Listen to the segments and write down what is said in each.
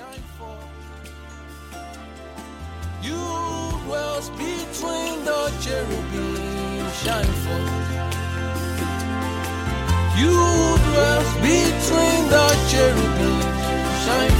shine forth. You dwells between the cherubim, shine forth. You dwells between the cherubim, shine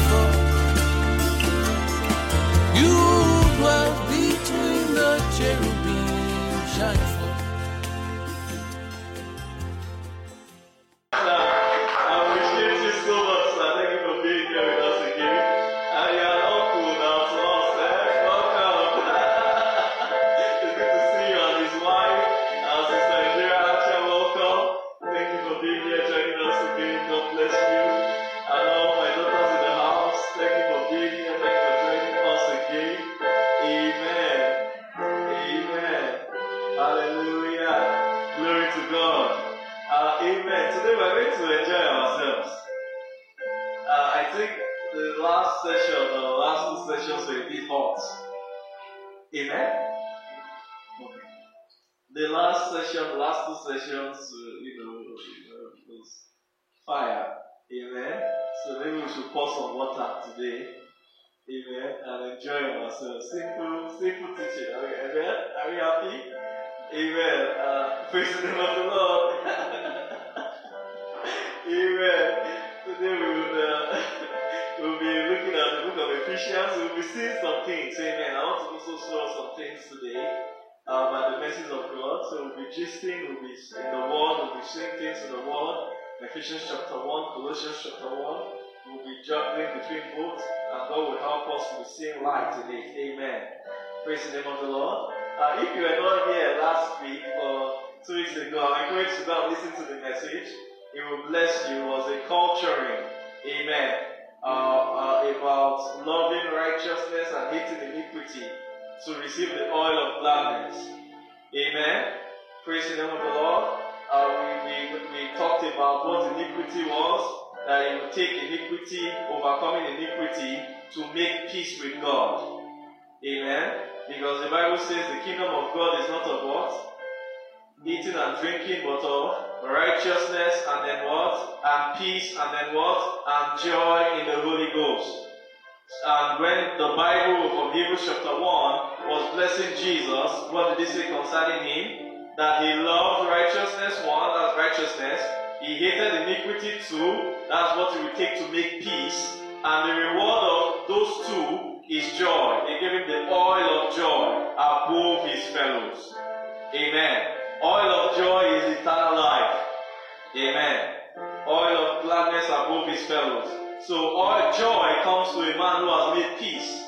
man who has made peace.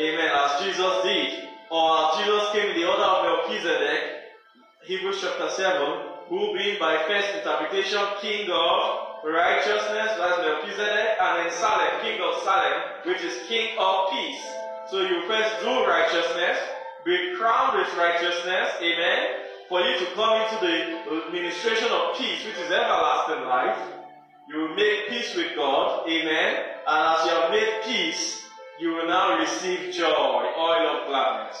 Amen. As Jesus did. Or as Jesus came in the order of Melchizedek, Hebrews chapter 7, who being by first interpretation king of righteousness, that's Melchizedek, and then Salem, king of Salem, which is king of peace. So you first do righteousness, be crowned with righteousness, amen, for you to come into the administration of peace, which is everlasting life. You will make peace with God, amen, and as you have made peace, you will now receive joy, oil of gladness.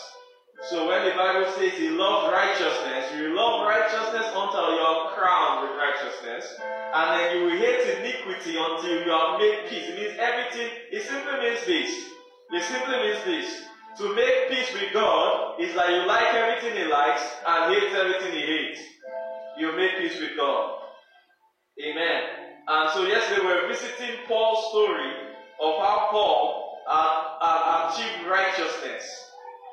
So when the Bible says he loves righteousness, you love righteousness until you are crowned with righteousness. And then you will hate iniquity until you have made peace. It means everything, it simply means this. It simply means this. To make peace with God is that you like everything he likes and hate everything he hates. You make peace with God. Amen. And so yesterday we were visiting Paul's story of how Paul had, had achieved righteousness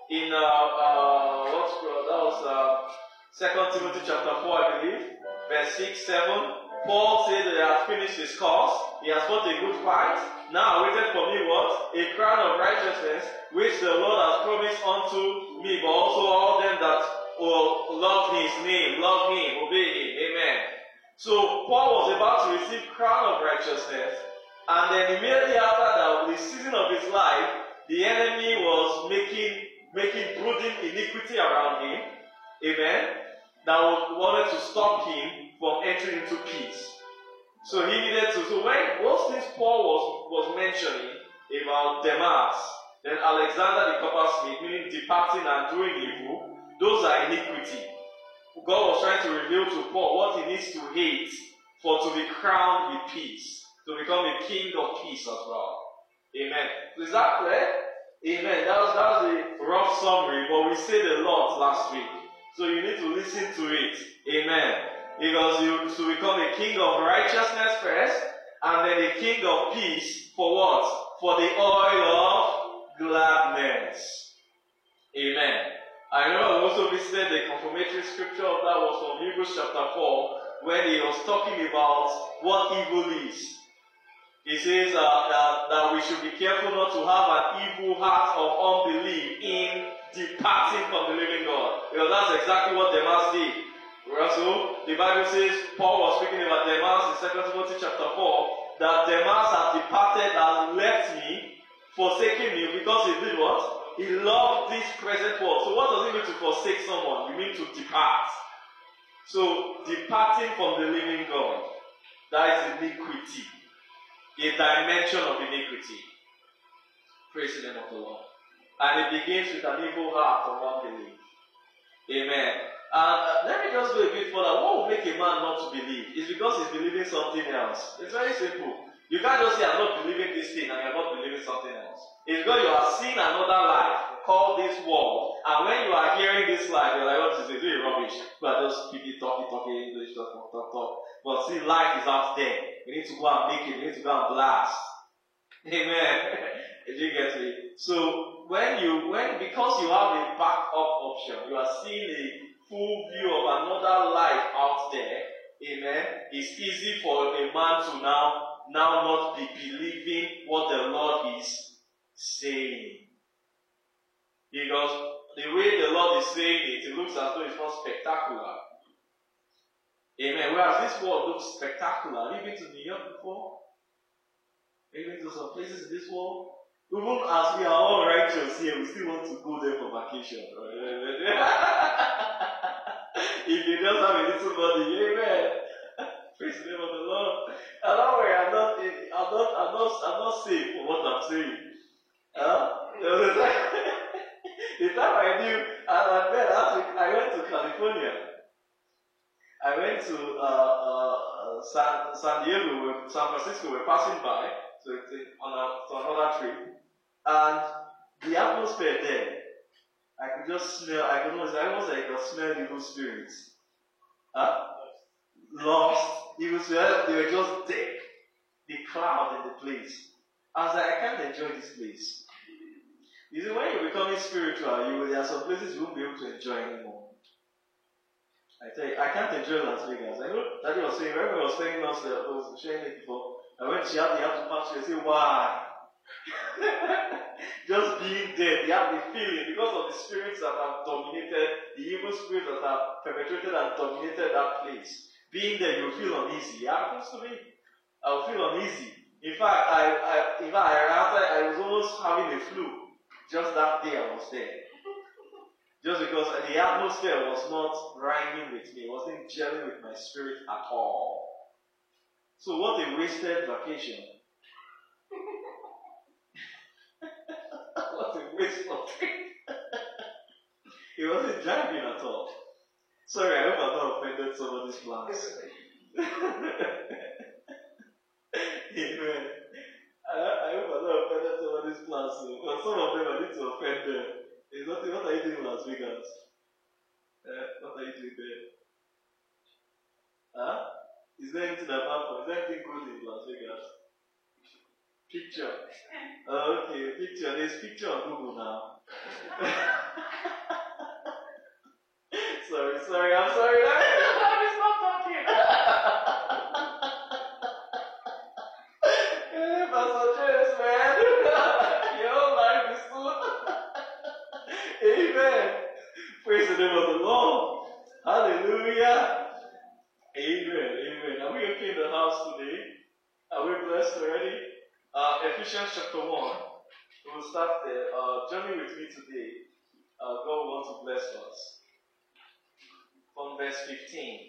in uh, uh, what's that was uh, Second Timothy chapter four, I believe, verse six, seven. Paul said that he has finished his course, he has fought a good fight. Now waited for me what? A crown of righteousness, which the Lord has promised unto me, but also all them that will love his name, love him, obey him. Amen. So Paul was about to receive crown of righteousness, and then immediately after that, the season of his life, the enemy was making making brooding iniquity around him. Amen. That wanted to stop him from entering into peace. So he needed to. So when those things Paul was, was mentioning about Demas, then Alexander the coppersmith, meaning departing and doing evil, those are iniquity. God was trying to reveal to Paul what he needs to hate for to be crowned with peace, to become a king of peace as well. Amen. Is that clear? Amen. That was, that was a rough summary, but we said a lot last week. So you need to listen to it. Amen. Because you to become a king of righteousness first, and then a king of peace for what? For the oil of gladness. Amen. I know I also visited the confirmatory scripture of that was from Hebrews chapter 4, when he was talking about what evil is. He says uh, that, that we should be careful not to have an evil heart of unbelief in departing from the living God. Because that's exactly what Demas did. So the Bible says, Paul was speaking about Demas in 2 Timothy chapter 4, that Demas had departed and left me, forsaking me, because he did what? He loved this present world. So what does it mean to forsake someone? You mean to depart. So departing from the living God, that is iniquity a dimension of iniquity. Praise the name of the Lord. And it begins with an evil heart of unbelief. Amen. And uh, let me just go a bit further. What will make a man not to believe? It's because he's believing something else. It's very simple. You can't just say, I'm not believing this thing and you're not believing something else. It's because you are seeing another life called this world. And when you are hearing this life, you're like, what is it? Really rubbish. But just keep it talking, talking English, talk, talk, talk, talk. But see, life is out there. We need to go and make it. We need to go and blast. Amen. Did you get me? So when you when because you have a backup option, you are seeing a full view of another life out there. Amen. It's easy for a man to now now not be believing what the Lord is saying. Because the way the Lord is saying it, it looks as though it's not spectacular. Amen. Whereas this world looks spectacular. Have you been to New York before? Have you been to some places in this world? Even as we are all righteous here, we still want to go there for vacation. if you just have a little money, amen. Praise the name of the Lord. And don't worry, I'm not, I'm not, I'm not, I'm not safe for what I'm saying. Huh? There was a time, the time I knew, and I met last week, I went to California. I went to uh, uh, San, San Diego, San Francisco, we're passing by, so it's on, a, on another trip. And the atmosphere there, I could just smell, I could almost, I almost like I could smell evil spirits. Huh? Lost, evil spirits, they were just there. The crowd in the place. I was like, I can't enjoy this place. You see, when you're becoming spiritual, you there are some places you won't be able to enjoy anymore. I tell you, I can't enjoy Las Vegas. I know Daddy was saying, remember I was saying us, I was sharing it before. I went, she had the to pass I say, why? Just being there, they have the feeling because of the spirits that have dominated, the evil spirits that have perpetrated and dominated that place. Being there, you'll feel uneasy. It happens to me. I will feel uneasy. In fact, I, I, in fact, I, after I was almost having a flu. Just that day I was there. Just because the atmosphere was not rhyming with me, it wasn't gelling with my spirit at all. So what a wasted vacation. what a waste of trip. it wasn't driving at all. Sorry, I hope I've not offended somebody's plans. Amen. I, I hope I'm not offended somebody's plans, but some of them I need to offend them. It's not, what are you doing in Las Vegas? Uh, what are you doing there? Huh? Is there anything from, is there anything good in Las Vegas? Picture. Oh, okay, picture. There's picture on Google now. sorry, sorry, I'm sorry. I'm stop talking. Eh, Pastor James, man. Your life is good. Amen. Praise the name of the Lord. Hallelujah. Amen. Amen. Are we okay in the house today? Are we blessed already? Uh, Ephesians chapter 1. We will start there. Uh, journey with me today. Uh, God wants to bless us. From verse 15.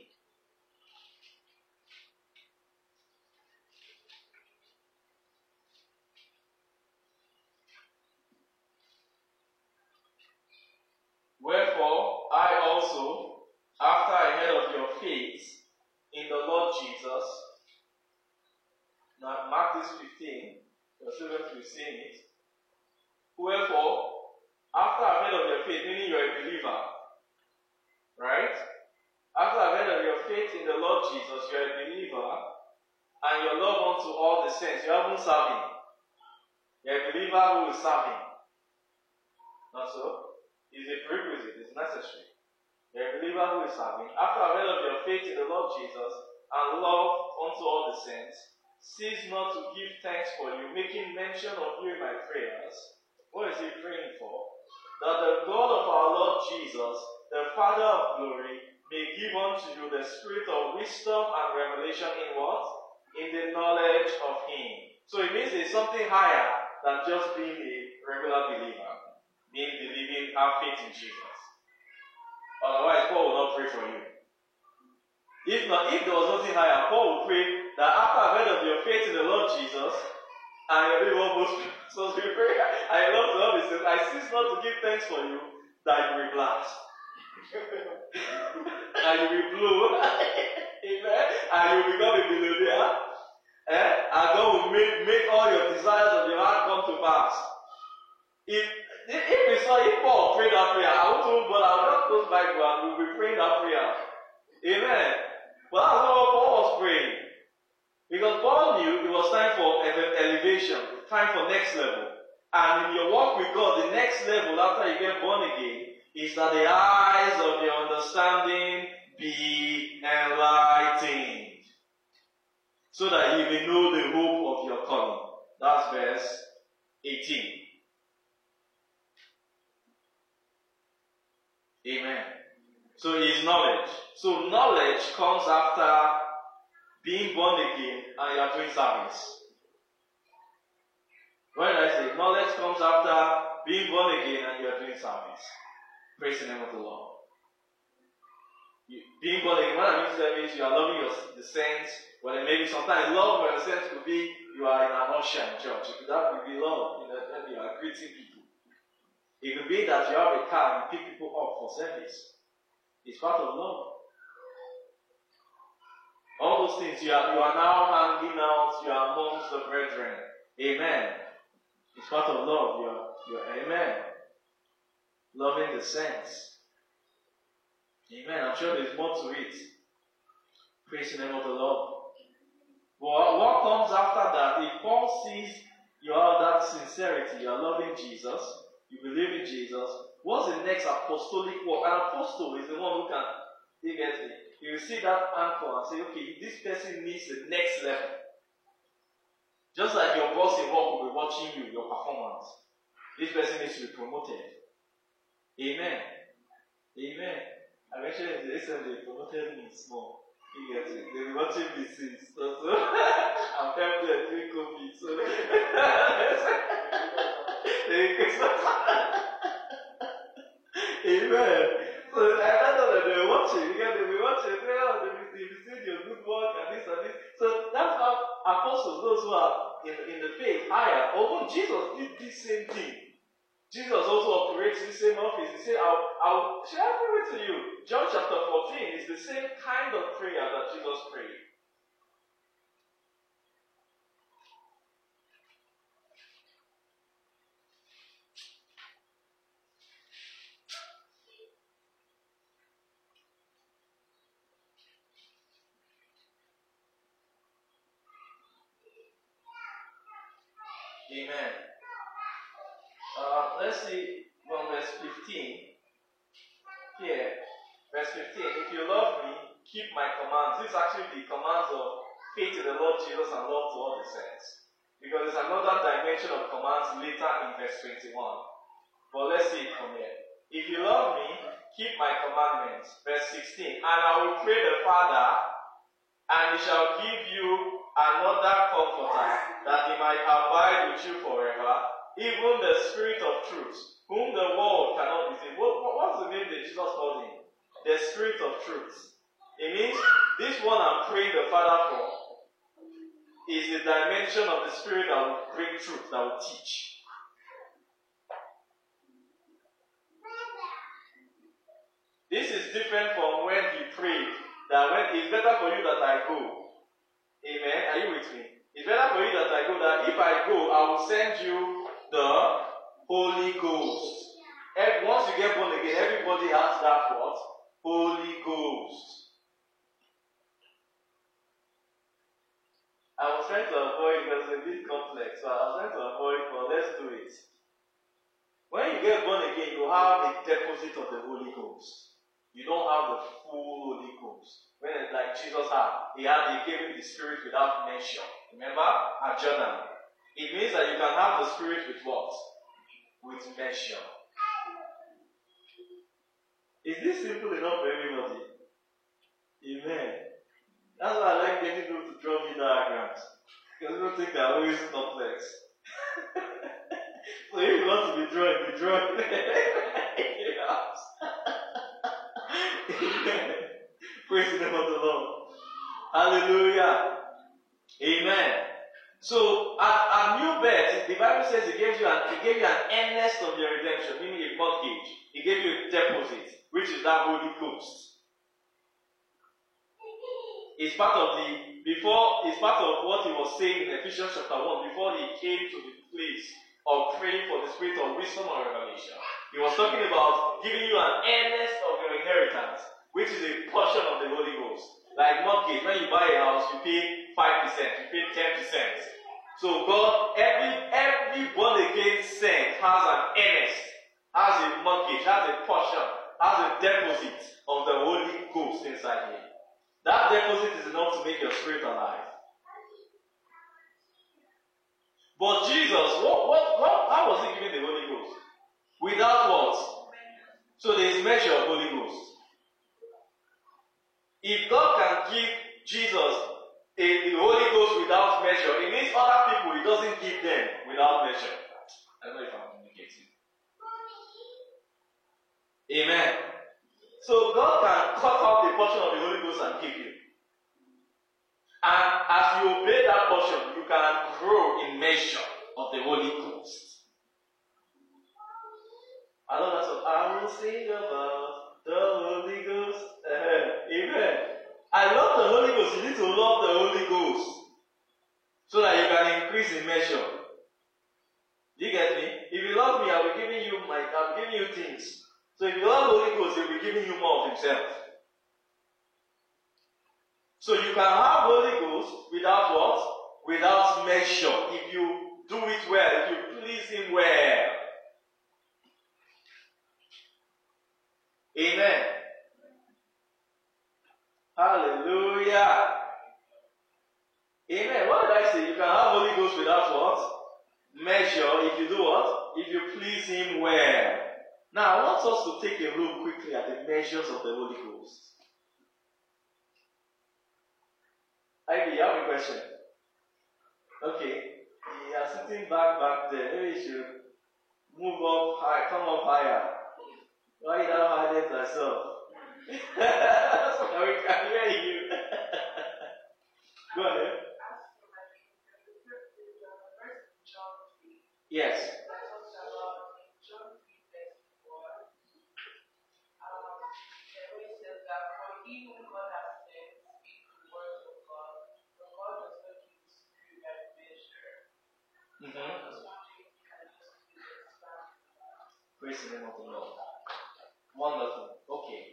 Wherefore, I also, after I heard of your faith in the Lord Jesus, now mark this 15, You're still going to be seeing it. Wherefore, after I've heard of your faith, meaning you're a believer, right? After I've heard of your faith in the Lord Jesus, you're a believer, and your love unto all the saints, you haven't served him. You're a believer who will serve him. Not so? It's a prerequisite, it's necessary. You're a believer who is serving. After I've heard of your faith in the Lord Jesus and love unto all the saints, cease not to give thanks for you, making mention of you in my prayers. What is he praying for? That the God of our Lord Jesus, the Father of glory, may give unto you the spirit of wisdom and revelation in what? In the knowledge of Him. So it means there's something higher than just being a regular believer, being believing, have faith in Jesus. Otherwise, Paul will not pray for you. If not, if there was nothing higher, Paul would pray that after I've heard of your faith in the Lord Jesus, and you're doing almost so we pray, I love to love it I cease not to give thanks for you that you will blast. and you will blow. Amen. And you will become a billionaire. Eh? And God will make, make all your desires of your heart come to pass. If if we saw if Paul prayed that prayer, I won't but I'll not close Bible and we'll be praying that prayer. Amen. But that's not what Paul was praying. Because Paul knew it was time for elevation, time for next level. And in your walk with God, the next level after you get born again is that the eyes of your understanding be enlightened. So that you may know the hope of your calling. That's verse 18. Amen. So it's knowledge. So knowledge comes after being born again and you are doing service. Did I say? Knowledge comes after being born again and you are doing service. Praise the name of the Lord. You, being born again, when I mean you are loving your, the saints. Well, maybe sometimes love for the saints could be you are in an in church. That could be love. Know, when you are greeting people. It could be that you have a car and pick people up for service. It's part of love. All those things you are, you are now hanging out, you are amongst the brethren. Amen. It's part of love. You are, you are, amen. Loving the saints. Amen. I'm sure there's more to it. Praise the name of the Lord. Well, what comes after that? If Paul sees you have that sincerity, you are loving Jesus, you believe in Jesus, what's the next apostolic work? An apostle is the one who can, you get me? You see that anchor and say, okay, this person needs the next level. Just like your boss in work will be watching you, your performance. This person needs to be promoted. Amen. Amen. I mentioned the they promoted me small. You get it? They were watching me since. So, I'm helping them doing COVID. So Amen. So know that they were watching. Get they were watching. They oh, they see your good work and this and this. So that's how apostles, those who are in, in the faith, higher. Although Jesus did the same thing. Jesus also operates the same office. He said, I'll, I'll share it to you. John chapter 14 is the same kind of prayer that Jesus prayed. Amen. Uh, let's see from verse 15. Here, verse 15. If you love me, keep my commands. This is actually the commands of faith in the Lord Jesus and love to all the saints. Because there's another dimension of commands later in verse 21. But let's see it from here. If you love me, keep my commandments. Verse 16. And I will pray the Father, and he shall give you another comforter, that he might abide with you forever, even the Spirit of truth, whom the world cannot receive. What, what's the name that Jesus called him? The Spirit of truth. It means this one I'm praying the Father for is the dimension of the Spirit that will bring truth, that will teach. This is different from when he prayed that when it's better for you that I go. Amen. Are you with me? It's better for you that I go. That if I go, I will send you the Holy Ghost. And once you get born again, everybody has that what? Holy Ghost. I was trying to avoid because it's a bit complex, so I was trying to avoid, but let's do it. When you get born again, you have a deposit of the Holy Ghost. You don't have the full Holy Ghost. When like Jesus had, he had he gave him the Spirit without measure. Remember at Jordan. It means that you can have the Spirit with what? With measure. Is this simple enough for everybody? Amen. That's why I like getting people to draw me diagrams. Because people think they're always complex. so if you want to be drawing, be drawing. Praise the name of the Lord. Hallelujah. Amen. So at, at new birth, the Bible says it gives you an it gave you an earnest of your redemption, meaning a mortgage. It gave you a deposit, which is that Holy Ghost is part of the before is part of what he was saying in Ephesians chapter 1 before he came to the place of praying for the spirit of wisdom and revelation. He was talking about giving you an earnest of your inheritance, which is a portion of the Holy Ghost. Like mortgage, when you buy a house, you pay 5%, you pay 10%. So God, every every born again saint has an earnest, has a mortgage, has a portion, has a deposit of the Holy Ghost inside him. That deposit is enough to make your spirit alive. But Jesus, what, what, what, how was he giving the Holy Ghost? Without what? So there is measure of Holy Ghost. If God can give Jesus a, the Holy Ghost without measure, it means other people he doesn't give them without measure. I don't know if I'm communicating. Amen. So God can cut out a portion of the Holy Ghost and give you. And as you obey that portion, you can grow in measure of the Holy Ghost. I love that what I will sing about the Holy Ghost. Amen. I love the Holy Ghost. You need to love the Holy Ghost so that you can increase in measure. Do you get me? If you love me, I'll be giving you my be giving you things. So if you love the Holy Ghost, He'll be giving you more of Himself. So you can have Holy Ghost without what? Without measure. If you do it well, if you please Him well. Amen. Hallelujah. Amen. What did I say? You can have Holy Ghost without what? Measure if you do what? If you please Him well. Now, I want us to take a look quickly at the measures of the Holy Ghost. Ivy, you have a question? Okay. You are sitting back back there. Maybe you should move up high, come up higher. Why you not hiding yourself? so we can hear you. Go ahead. Yes. even God has said, speak the words of God, but God does not give the spirit by measure. Mm-hmm. I was wondering if you can just please expand on that. Praise the name of the Lord. Wonderful. Okay.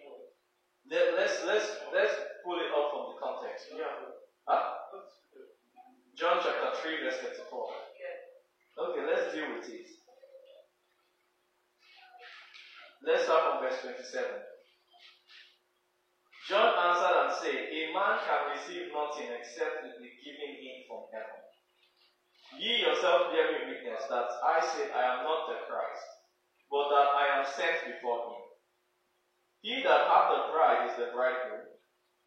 Let, let's let's let's pull it up from the context. Yeah. Huh? John chapter 3, verse 34. Yeah. Okay, let's deal with it. Let's start from verse 27. John answered and said, A man can receive nothing except it be given him from heaven. Ye yourself bear me witness that I said I am not the Christ, but that I am sent before him. He that hath the bride is the bridegroom,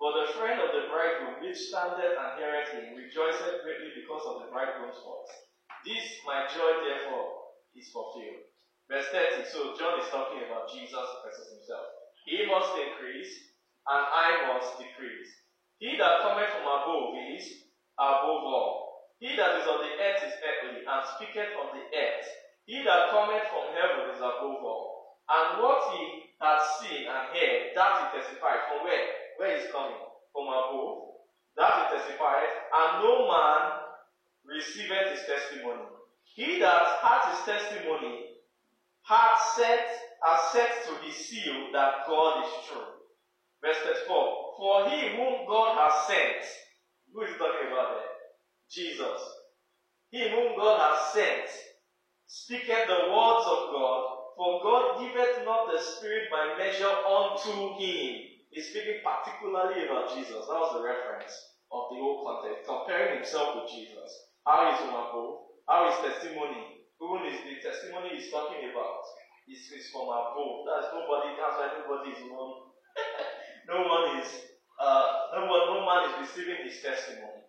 but the friend of the bridegroom which standeth and heareth him rejoiceth greatly because of the bridegroom's voice. This my joy therefore is fulfilled. Verse 30, so John is talking about Jesus versus himself. He must increase, and I must decrease. He that cometh from above is above all. He that is on the earth is earthly, and speaketh on the earth. He that cometh from heaven is above all. And what he hath seen and heard, that he testified. From where? Where is coming? From above. That he testified. And no man receiveth his testimony. He that hath his testimony hath set, has set to his seal that God is true. Verse 34. For he whom God has sent, who is talking about there? Jesus. He whom God has sent, speaketh the words of God, for God giveth not the Spirit by measure unto him. He's speaking particularly about Jesus. That was the reference of the old context, comparing himself with Jesus. How is above? How is testimony? Who is the testimony he's talking about? Is is from above. That's nobody, that's why nobody is known. no one is uh, no one, no man is receiving his testimony.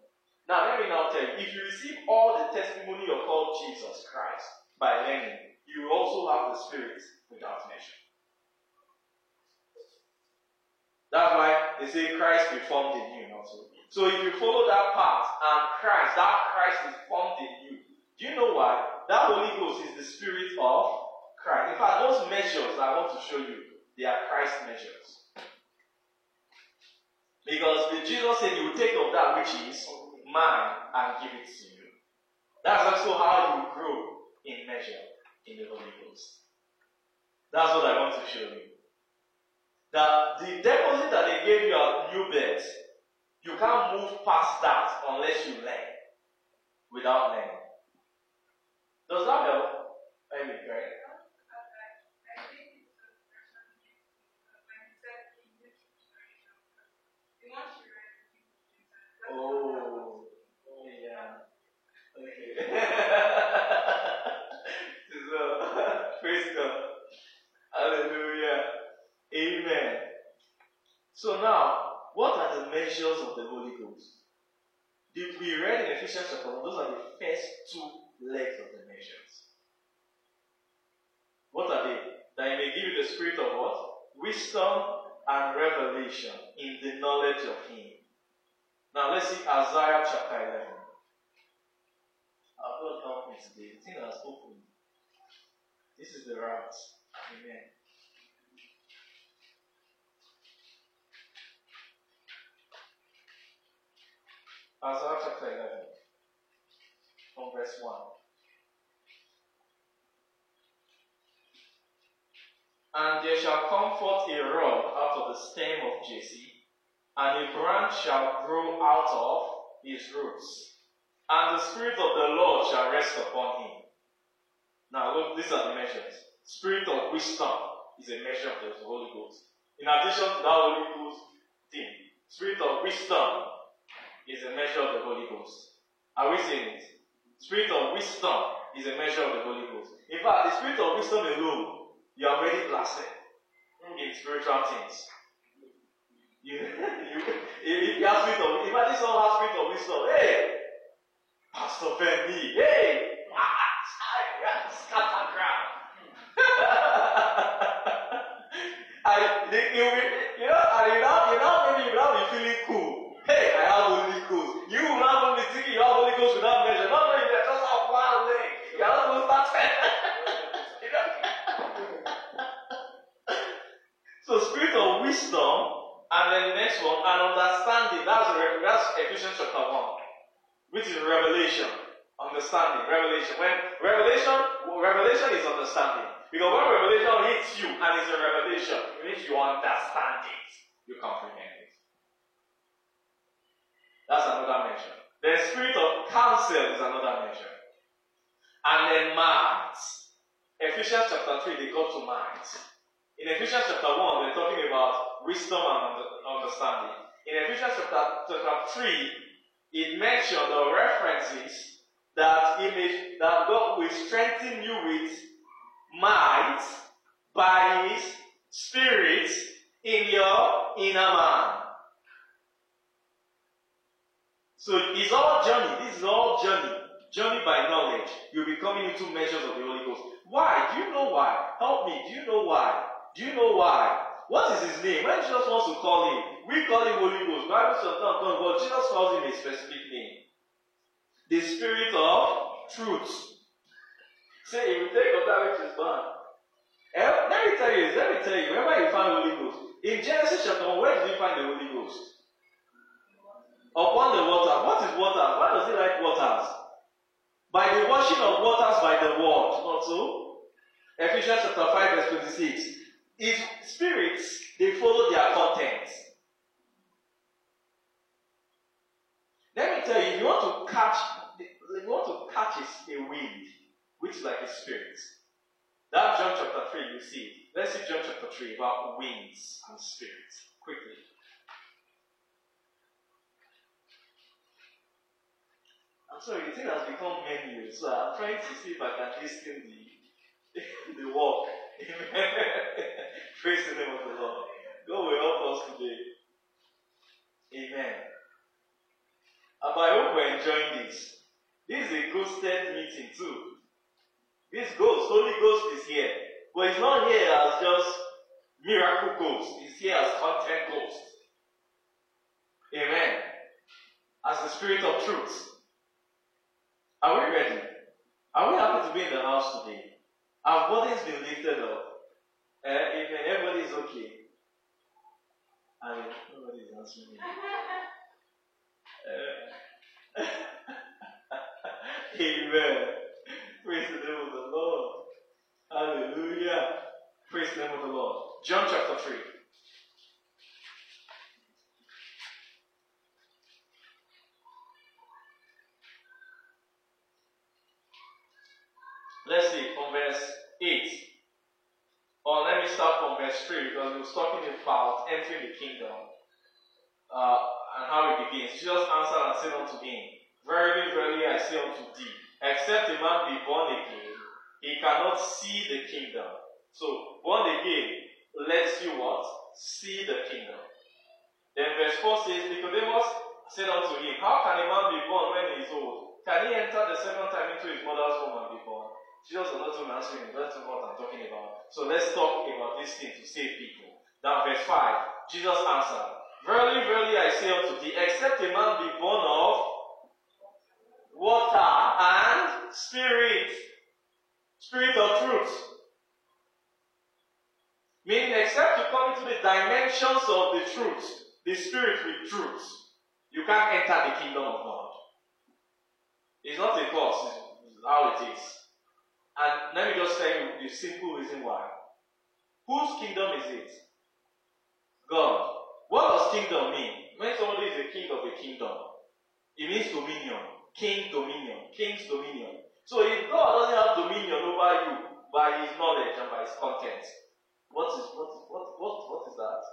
Now let me now tell you, if you receive all the testimony of all Jesus Christ by learning, you also have the Spirit without measure. That's why they say Christ be formed in you also. So if you follow that path and Christ, that Christ is formed in you, do you know why? That Holy Ghost is the Spirit of Christ. In fact, those measures I want to show you, they are Christ measures. Because Jesus said, You will take of that which is mine and give it to you. That's also how you grow in measure in the Holy Ghost. That's what I want to show you. That the deposit that they gave you at new birth, you can't move past that unless you learn without learning. Does that help? Amy, right? Oh, oh yeah. Okay. so, praise God. Hallelujah. Amen. So now, what are the measures of the Holy Ghost? Did we read in Ephesians chapter 1, those are the first two legs of the measures. What are they? That he may give you the spirit of what? Wisdom and revelation in the knowledge of him. Now let's see Isaiah chapter 11. Our God help me today. The thing has opened. This is the route. Amen. Isaiah chapter 11, from verse 1. And there shall come forth a rod out of the stem of Jesse, and a branch shall grow out of his roots, and the Spirit of the Lord shall rest upon him. Now, look, these are the measures. Spirit of wisdom is a measure of the Holy Ghost. In addition to that Holy Ghost thing, Spirit of wisdom is a measure of the Holy Ghost. Are we saying it? Spirit of wisdom is a measure of the Holy Ghost. In fact, the spirit of wisdom alone, you are already blessed in spiritual things. You, you, if you have spirit of, imagine someone has spirit of wisdom. Hey, Pastor Femi. Hey, scatter ground. I, they, you, you know, and you know, you know, maybe you now be feeling cool. Hey, I have Holy Ghost. You will not be thinking you have Holy Ghost without measure. Not knowing that just have one leg. You are not going to start you know? So spirit of wisdom, and then the next one, and understanding. That's that's Ephesians chapter one, which is revelation, understanding, revelation. When revelation, revelation is understanding. Because when revelation hits you and it's a revelation, it means you understand it, you comprehend it. That's another measure. The spirit of counsel is another measure. And then minds. Ephesians chapter 3, they go to minds. In Ephesians chapter 1, they're talking about wisdom and understanding. In Ephesians chapter, chapter 3, it mentioned or references that image that God will strengthen you with might by his spirit in your inner man. So it's all journey. This is all journey. Journey by knowledge. You'll be coming into measures of the Holy Ghost. Why? Do you know why? Help me. Do you know why? Do you know why? What is his name? When Jesus wants to call him, we call him Holy Ghost. Bible sometimes calls but Jesus calls him a specific name. The Spirit of Truth. Say, if you take of that which is born. Let me tell you, let me tell you, wherever you find Holy Ghost, in Genesis chapter 1, where did you find the Holy Ghost? Upon the water. What is water? Why does he like waters? By the washing of waters by the word, not so? Ephesians chapter 5, verse 26. If spirits, they follow their content. Let me tell you, if you want to catch, if you want to catch a, wind, which is like a spirit, that John chapter 3, you see. Let's see John chapter 3 about winds and spirits. Quickly. I'm sorry, the thing has become menu, so I'm trying to see if I can listen the the walk. Amen. Praise the name of the Lord. God will help us today. Amen. And I hope we're enjoying this. This is a ghosted meeting too. This ghost, Holy Ghost is here. But he's not here as just miracle ghost. He's here as content ghost. Amen. As the spirit of truth. Are we ready? Are we happy to be in the house today? Our bodies been lifted up. Uh, amen. Everybody is okay. Nobody is answering me. Uh, amen. Praise the name of the Lord. Hallelujah. Praise the name of the Lord. John chapter 3. Let's see, verse 8. Or let me start from verse 3 because he was talking about entering the kingdom uh, and how it begins. Jesus answered and said unto him, Verily, verily, I say unto thee, except a man be born again, he cannot see the kingdom. So, born again lets you what? See the kingdom. Then verse 4 says, Nicodemus said unto him, How can a man be born when he is old? Can he enter the second time into his mother's womb and be born? Jesus was not even answering. That's what I'm talking about. So let's talk about this thing to save people. Now, verse 5, Jesus answered, Verily, verily, I say unto thee, except a man be born of water and spirit, spirit of truth. Meaning, except you come into the dimensions of the truth, the spirit with truth, you can't enter the kingdom of God. It's not a course, it's how it is. And let me just tell you the simple reason why. Whose kingdom is it? God. What does kingdom mean? When somebody is a king of a kingdom, it means dominion. King dominion. King's dominion. So if God doesn't have dominion over you by his knowledge and by his content, what is what what what what is that?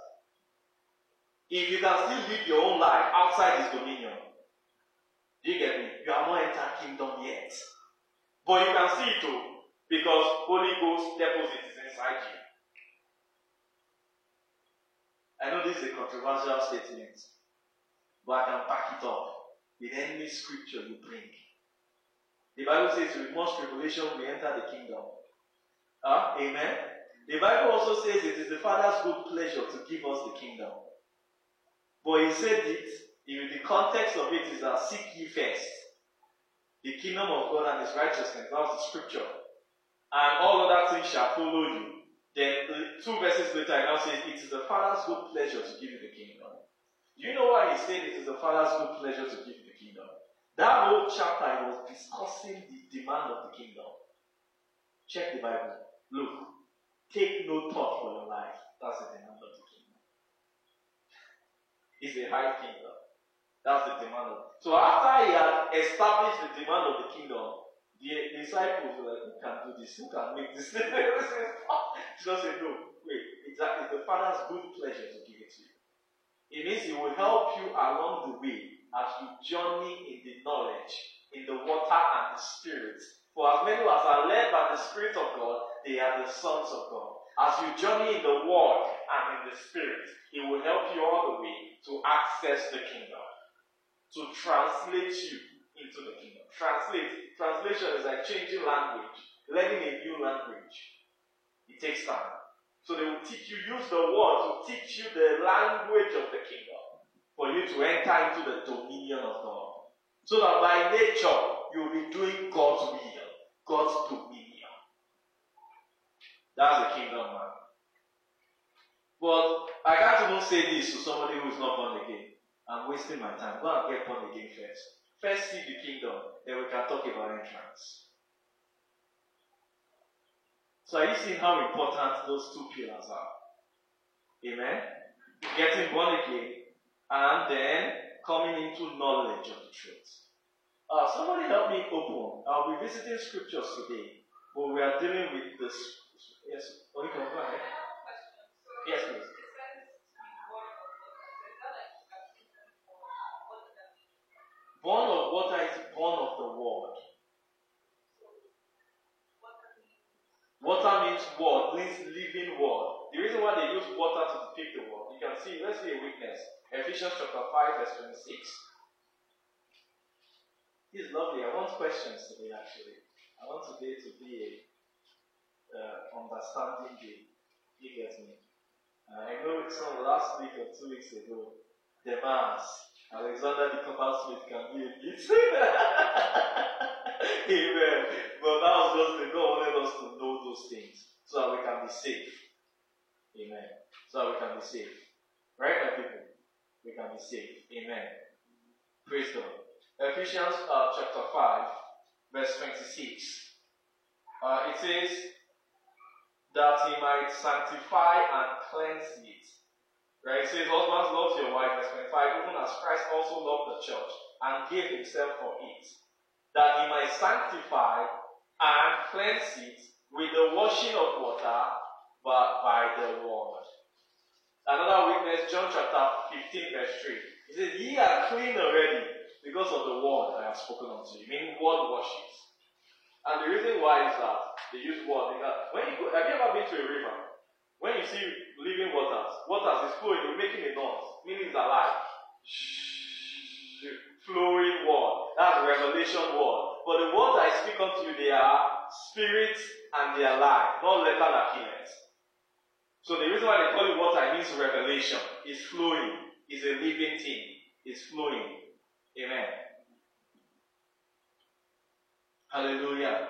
If you can still live your own life outside his dominion, do you get me? You are not entered kingdom yet. But you can see it too, because Holy Ghost deposit is inside you. I know this is a controversial statement, but I can back it up with any scripture you bring. The Bible says, with much tribulation we enter the kingdom. Ah, amen. The Bible also says it is the Father's good pleasure to give us the kingdom. But he said it, in the context of it is that seek ye first the kingdom of God and his righteousness. That's the scripture. And all other things shall follow you. Then uh, two verses later, it now says, It is the Father's good pleasure to give you the kingdom. Do you know why he said it is the Father's good pleasure to give you the kingdom? That whole chapter was discussing the demand of the kingdom. Check the Bible. Look. Take no thought for your life. That's the demand of the kingdom. It's a high kingdom. That's the demand of So after he had established the demand of the kingdom, the disciples were like, Who can do this? Who can make this? Jesus said, No, wait, exactly. The Father's good pleasure to give it to you. It means He will help you along the way as you journey in the knowledge, in the water and the Spirit. For as many as are led by the Spirit of God, they are the sons of God. As you journey in the Word and in the Spirit, He will help you all the way to access the kingdom, to translate you into the kingdom. Translate. Translation is like changing language, learning a new language. It takes time. So they will teach you, use the word to teach you the language of the kingdom for you to enter into the dominion of God. So that by nature you'll be doing God's will, God's dominion. That's the kingdom man. But I can't even say this to somebody who is not born again. I'm wasting my time. Go and get born again first. First see the kingdom, then we can talk about entrance. So are you seeing how important those two pillars are? Amen? Getting born again and then coming into knowledge of the truth. Uh, somebody help me open. I'll be visiting scriptures today, but we are dealing with this. Yes, okay, go ahead. Yes, please. Born of water of the word. Water means word, means living word. The reason why they use water to depict the word, you can see, let's see a witness. Ephesians chapter 5, verse 26. This is lovely. I want questions today, actually. I want today to be a uh, understanding day. You get me? Uh, I know it's some last week or two weeks ago, the mass, Alexander the Smith can be a bit. Amen. But that was just the God wanted us to know those things so that we can be safe. Amen. So that we can be safe. Right, my people? We can be safe. Amen. Praise God. Ephesians uh, chapter 5, verse 26. Uh, it says, that he might sanctify and cleanse it. Right? It says, Husbands, love your wife, verse 25, even as Christ also loved the church and gave himself for it, that he might sanctify and cleanse it with the washing of water, but by the word. Another witness, John chapter 15, verse 3. He says, Ye are clean already because of the word I have spoken unto you. Meaning word washes. And the reason why is that they use water. Because when you go, have you ever been to a river? When you see living waters, waters is flowing, you're making a noise, meaning it's alive. Flowing word. That's revelation word. But the words I speak unto you, they are spirit and they are life, not letter that killeth. So the reason why they call it water means revelation. It's flowing. It's a living thing. It's flowing. Amen. Hallelujah.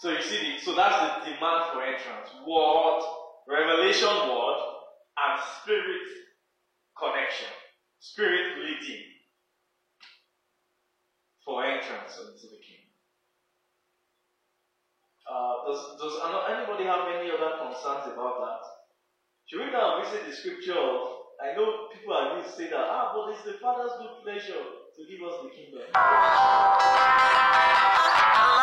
So you see, the, so that's the demand for entrance. Word, revelation word, and spirit connection. Spirit leading for entrance into the kingdom. Uh, does, does anybody have any other concerns about that? Should we now visit the scripture of, I know people are going to say that, ah, but it's the Father's good pleasure to give us the kingdom.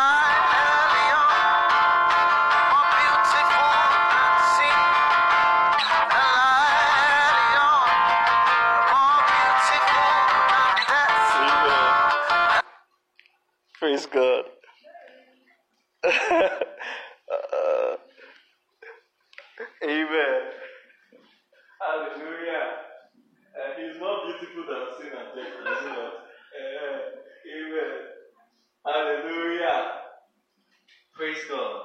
Praise God. Uh, amen. Hallelujah. Uh, he's more beautiful than sin and death, isn't it? Uh, amen. Hallelujah. Praise God.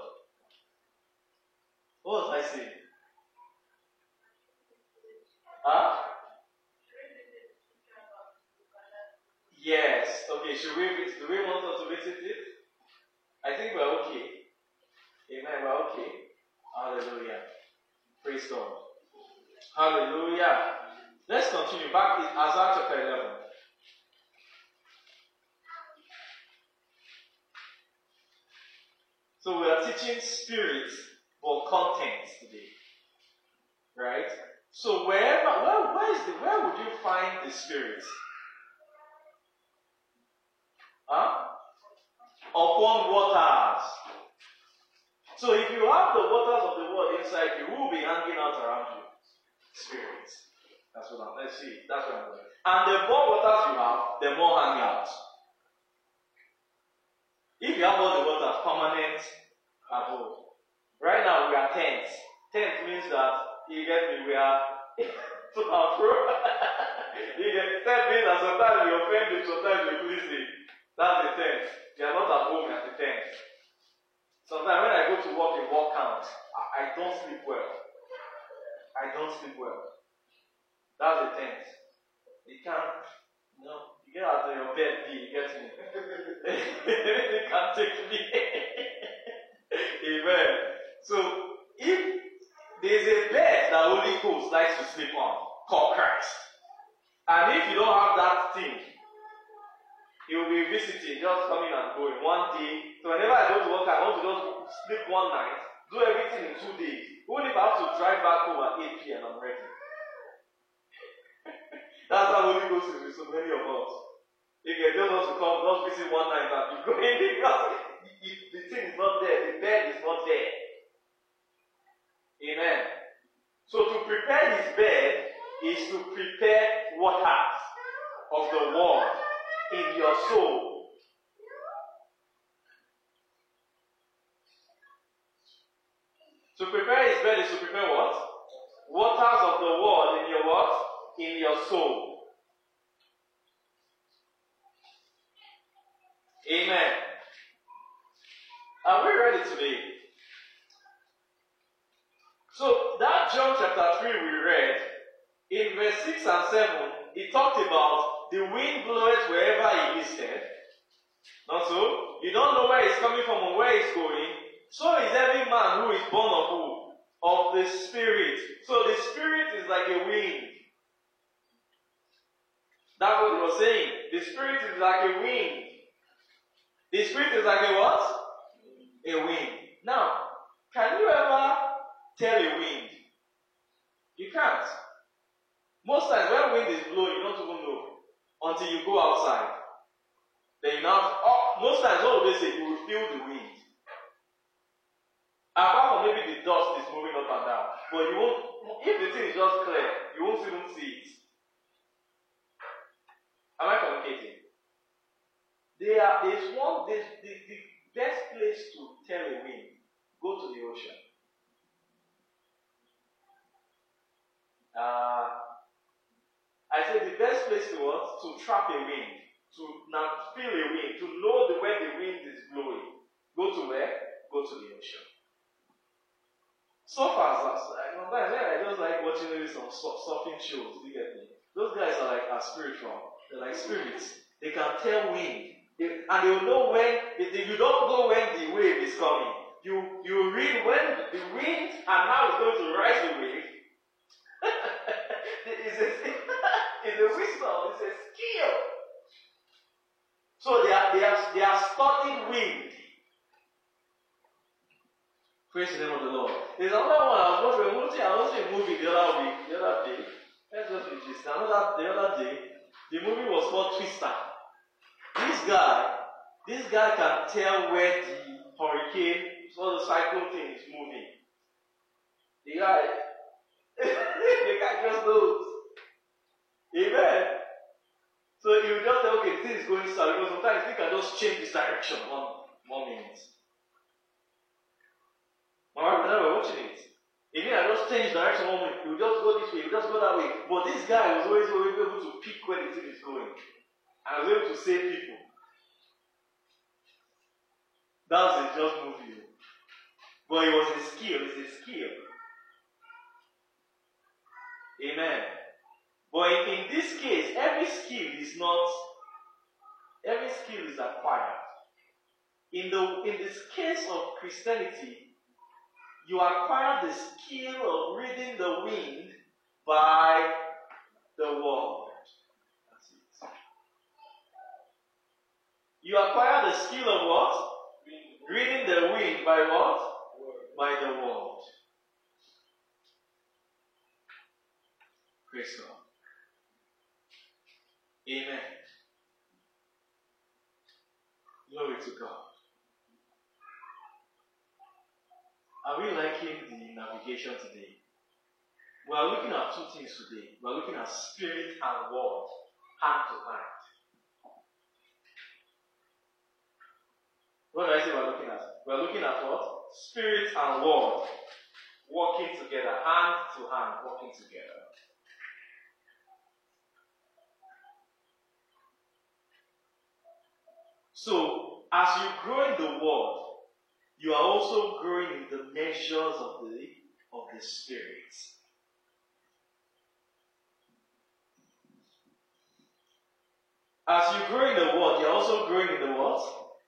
What was I saying? Huh? Yes. Okay, should we do we want us to visit it? I think we're okay. Amen. We're okay. Hallelujah. Praise God. Hallelujah. Let's continue. Back in Isaiah chapter 11. So we are teaching spirit but content today. Right? So wherever where, where is the where would you find the spirit? Huh? Upon waters. So if you have the waters of the world inside you, will be hanging out around you? Spirit. That's what I'm let's see. That's what I'm doing. And the more waters you have, the more hang out. If you have all the waters permanent at home. Right now we are tents. Tent means that you get me, we are to our pro. you get tent means that sometimes we offend you, sometimes we please you. That's the tent. You are not at home at the tent. Sometimes when I go to work in work count, I, I don't sleep well. I don't sleep well. That's the tent. You can't, you know, you get out of your bed, B, you get me. you can't take me. Amen. So, if there's a bed that Holy Ghost likes to sleep on, called Christ, and if you don't have that thing, he will be visiting. Just coming and going one day. So whenever I go to work, I want to just sleep one night, do everything in two days. Even if I have to drive back home at 8 p.m., I'm ready. That's how Holy Ghost is with so many of us. If you just want to come, just visit one night and you go in because the thing is not there, the bed is not there. Amen. So to prepare his bed is to prepare waters of the word in your soul. To prepare his bed is to prepare what? Waters of the word in your what? In your soul. Amen. Are we ready today? So that John chapter 3 we read, in verse 6 and 7, it talked about the wind bloweth wherever he listed. Not so? You don't know where it's coming from or where it's going. So is every man who is born of who? Of the Spirit. So the Spirit is like a wind. That's what he was saying. The Spirit is like a wind. The Spirit is like a what? A wind. Now, can you ever tell a wind? You can't. Most times when wind is blowing, you don't even know until you go outside. Then you now, oh, most times what they say? You will feel the wind. Apart from maybe the dust is moving up and down, but you won't. If the thing is just clear, you won't even see it. Am I communicating? There there's one, the, the best place to tell a wind, go to the ocean. Uh, I said the best place to what? To trap a wind, to now feel a wind, to know the where the wind is blowing. Go to where? Go to the ocean. So far, sometimes I just like watching maybe some surfing shows. You get me? Those guys are like are spiritual. They're like spirits. They can tell wind, and they know when. If you don't know when the wave is coming. You you read when the wind and how it's going to rise the wave. It's, a, it's a wisdom. It's a skill. So they are they are they are studying wind. Praise the name of the Lord. There's another one. I was watching, I was watching a movie the other week, the other day. Let's just be just another the other day. The movie was called Twister. This guy, this guy can tell where the hurricane, so the cyclone thing is moving. The guy, the guy just knows. Amen. So you just say, okay, this is going south because sometimes you can just change this direction one one minute. Alright, now we're watching it. Again, I just change direction one minute. You just go this way, you just go that way. But this guy was always, always able to pick where the thing is going. And I was able to save people. That's a just movie. But it was a skill, it's a skill. Amen. But in, this case, every skill is not, every skill is acquired. In the in this case of Christianity, you acquire the skill of reading the wind by the word. That's it. You acquire the skill of what? Reading the wind by what? By the word. Praise God. Amen. Glory to God. Are we liking the navigation today? We are looking at two things today. We are looking at spirit and word, hand to hand. What do I say we're looking at? We're looking at what? Spirit and word working together, hand to hand, working together. So, as you grow in the word, you are also growing in the measures of the of the spirit. As you grow in the word, you're also growing in the what?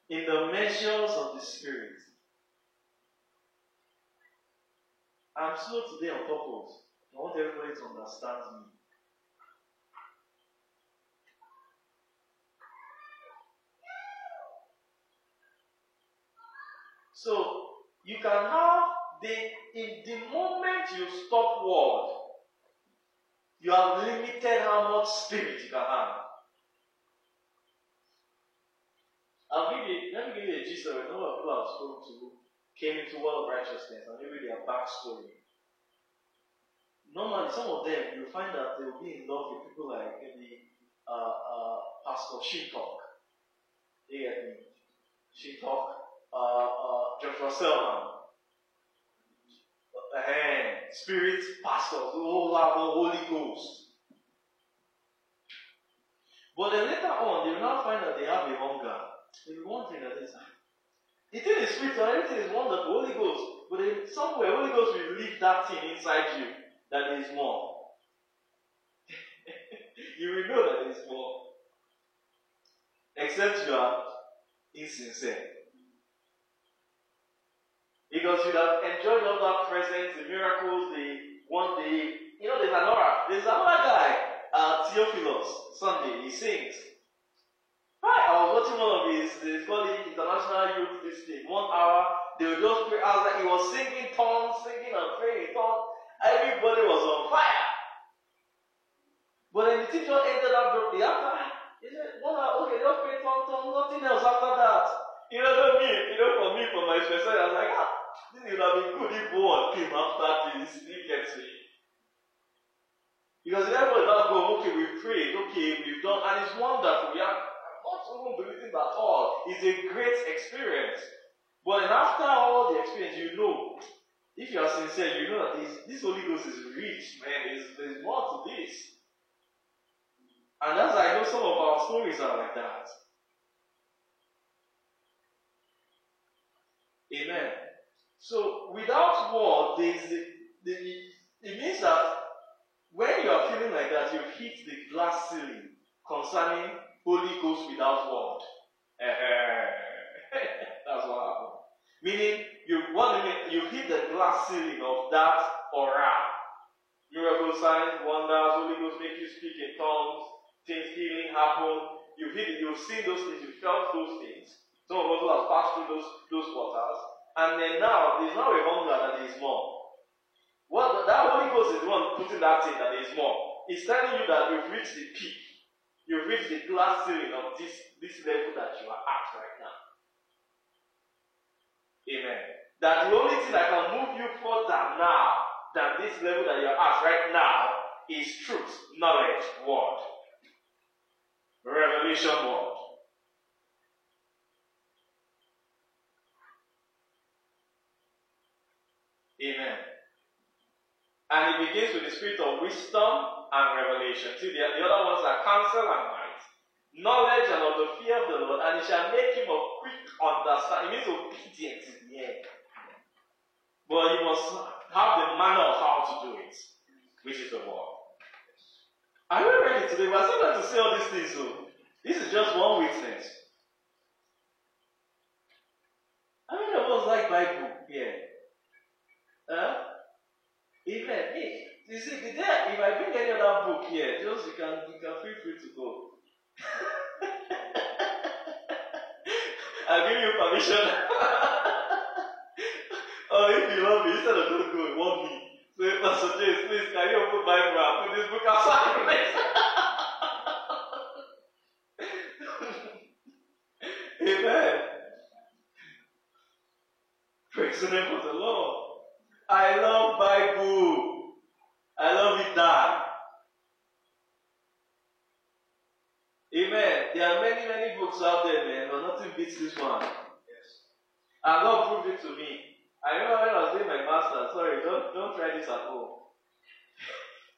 In the measures of the spirit. I'm slow today on purpose. I want everybody to understand me. So you can have the in the moment you stop word, you have limited how much spirit you can have. I'll give you let me give you a gist of. A number of people I've spoken to came into world of righteousness and maybe their backstory. Normally, some of them you'll find that they will be in love with people like maybe uh, uh, Pastor Shintok. You get me? Shintok, uh, uh, Joshua Selman, uh, spirit pastors who all have the Holy Ghost. But then later on, they will now find that they have a hunger. They will want thing that is. The thing is spiritual, everything is wonderful, Holy Ghost. But then somewhere, Holy Ghost will leave that thing inside you that is more. you will know that is more. Except you are insincere. Because you'd have enjoyed all that presence, the miracles, the one day. You know, there's another, there's another guy, uh, Theophilus, Sunday, he sings. Hi, I was watching one of his, they call it International Youth this. One hour, they would just pray. I was like, he was singing tongues, singing and praying in tongues. Everybody was on fire. But then the teacher ended up abruptly after. He said, one hour, okay, just pray tongue, tongue, nothing else after that. You know, not me, you know, for me, for my special, I was like, ah, this would have been good if one came after this. He gets me. Because everybody now go, okay, we prayed, okay, we've done, and it's wonderful. We are not even believing at all. It's a great experience. But after all the experience, you know, if you are sincere, you know that this, this Holy Ghost is rich, man. There's, there's more to this. And as I know, some of our stories are like that. Amen. So without word, there is the, the, it means that when you are feeling like that, you've hit the glass ceiling concerning Holy Ghost without word. That's what happened. Meaning, you what do you mean? You hit the glass ceiling of that aura. Miracle signs, wonders, Holy Ghost make you speak in tongues, things healing happen. You've hit it, you've seen those things, you felt those things. Some of us have passed through those, those waters. And then now, there's now a hunger that there is more. What that Holy Ghost is one putting that in that there is more. It's telling you that you've reached the peak. You've reached the glass ceiling of this, this level that you are at right now. Amen. That the only thing that can move you further now than this level that you're at right now is truth, knowledge, word. Revelation word. Amen. And it begins with the spirit of wisdom and revelation. See, the, the other ones are counsel and might, knowledge and of the fear of the Lord, and it shall make him of quick understanding. It means obedience in the end. But you must have the manner of how to do it, which is the word. Are we ready today? We're still going to say all these things, so this is just one witness. How many of us like Bible here? Huh? Amen. Hey, you see, the if I bring any other book here, just you can you can feel free to go. I'll give you permission. oh, if you love me, instead of just go, you want me. So, Pastor James, please, can you open Bible and put this book aside, please? Amen. Praise the name of the. I love Bible. I love it that. Amen. There are many, many books out there, man, but nothing beats this one. Yes. And God proved it to me. I remember when I was doing my master. Sorry, don't don't try this at home.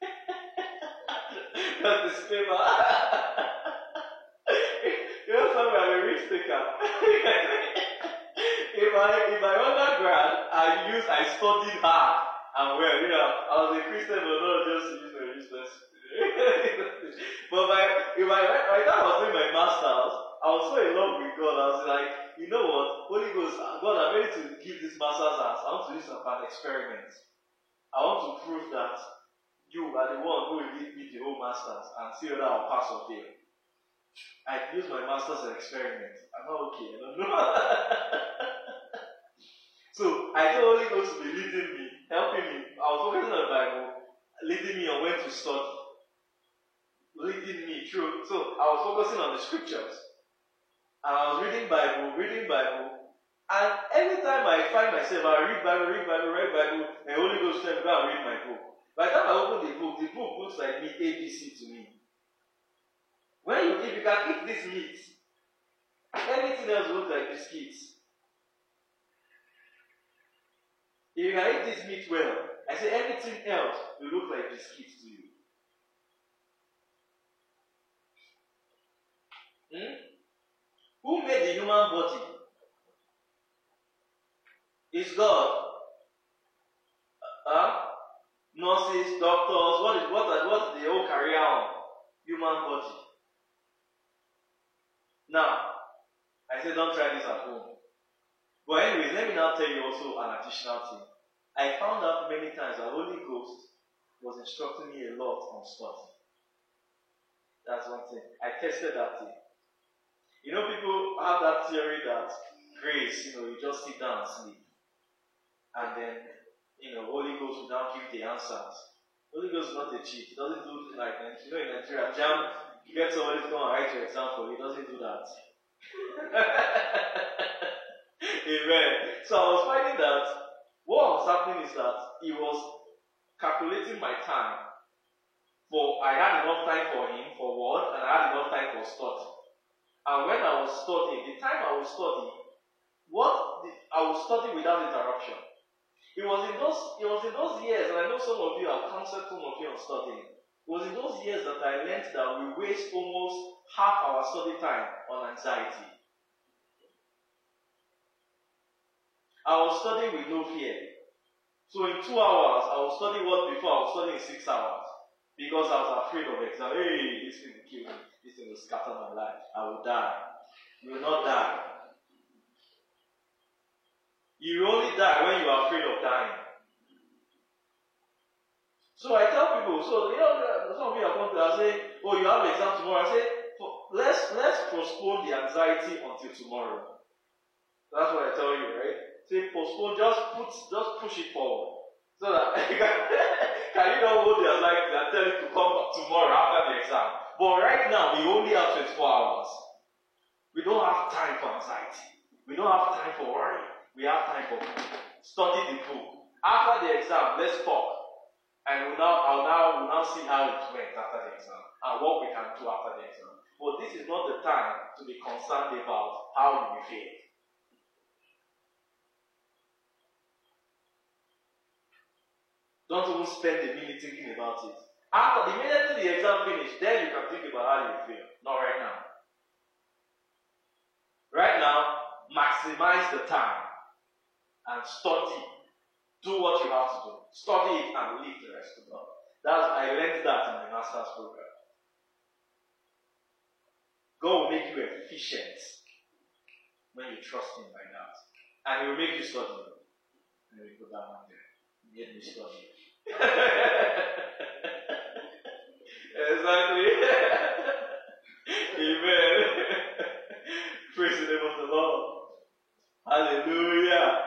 That's disclaimer. you know, somewhere I'm a risk taker. in my in my undergrad, I used I studied hard and well. You know, I was a Christian, but not just use my useless. but my in my the time I was doing my masters, I was so in love with God. I was like, you know what, Holy Ghost, God, I'm ready to give this masters as I want to it as an experiment. I want to prove that you are the one who will give me the whole masters and see whether I'll pass or fail. I use my masters experiment. I'm not okay. I don't know. So I told Holy Ghost to be leading me, helping me. I was focusing on the Bible, leading me on when to study. Leading me through. So I was focusing on the scriptures. And I was reading Bible, reading Bible. And every time I find myself, I read Bible, read Bible, read Bible, and Holy Ghost tell me go and read my book. By the time I open the book, the book looks like meat ABC to me. When you if you can eat this meat, anything else looks like biscuits. If you can eat this meat well, I say anything else will look like biscuits to you. Hmm? Who made the human body? Is God. Huh? Nurses, doctors, what is what what the whole career on? Human body. Now, I say don't try this at home. But anyway, let me now tell you also an additional thing. I found out many times the Holy Ghost was instructing me a lot on study. That's one thing. I tested that thing. You know, people have that theory that grace, you know, you just sit down and sleep. And then, you know, Holy Ghost will now give the answers. Holy Ghost is not a cheat. He doesn't do like, you know, in Nigeria, jam, you get somebody to come and write your exam for. He doesn't do that. Amen. So I was finding that what was happening is that he was calculating my time. For I had enough time for him for work, and I had enough time for study. And when I was studying, the time I was studying, what the, I was studying without interruption. It was in those it was in those years, and I know some of you have counseled some of you on studying. It was in those years that I learned that we waste almost half our study time on anxiety. I was studying with no fear. So in two hours, I was studying what before I was studying in six hours. Because I was afraid of exam. Hey, this thing will kill me. This thing will scatter my life. I will die. You will not die. You only die when you are afraid of dying. So I tell people, so you know, some of you are going to say, oh, you have an exam tomorrow. I say, let's let's postpone the anxiety until tomorrow. That's what I tell you, right? Say postpone, just put, just push it forward, so that can you not hold the anxiety and tell it to come tomorrow after the exam? But right now, we only have 24 hours. We don't have time for anxiety. We don't have time for worry. We have time for study the book. After the exam, let's talk. And we'll now, I'll now, we'll now see how it went after the exam and what we can do after the exam. But this is not the time to be concerned about how you will. Don't even spend a minute thinking about it. After the minute the exam finished, then you can think about how you feel. Not right now. Right now, maximize the time and study. Do what you have to do. Study it and leave the rest to God. That's I learned that in my master's program. God will make you efficient when you trust Him like that. And He will make you study. And we put that one there. He me study. Exactly. Amen. Praise the name of the Lord. Hallelujah.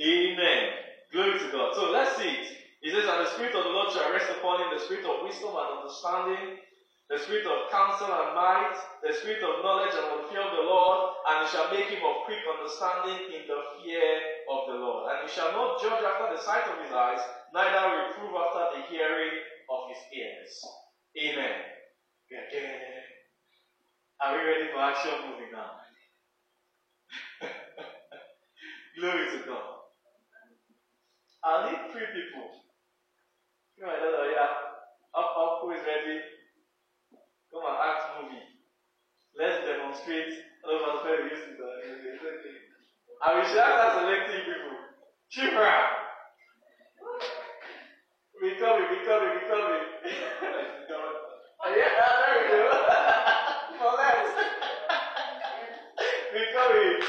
Amen. Glory to God. So let's see it. He says, And the Spirit of the Lord shall rest upon him, the Spirit of wisdom and understanding, the Spirit of counsel and might, the Spirit of knowledge and the fear of the Lord, and he shall make him of quick understanding in the fear of the Lord. And he shall not judge after the sight of his eyes, neither reprove after the hearing of his ears. Amen. Are we ready for action moving now? Glory to God. I need three people. Come on, yeah. Up, up, who is ready? Come on, act movie. Let's demonstrate. All of us very used to that. I will start selecting people. Shifra! We coming, we coming, we coming. yeah, there we go. Collect. we coming.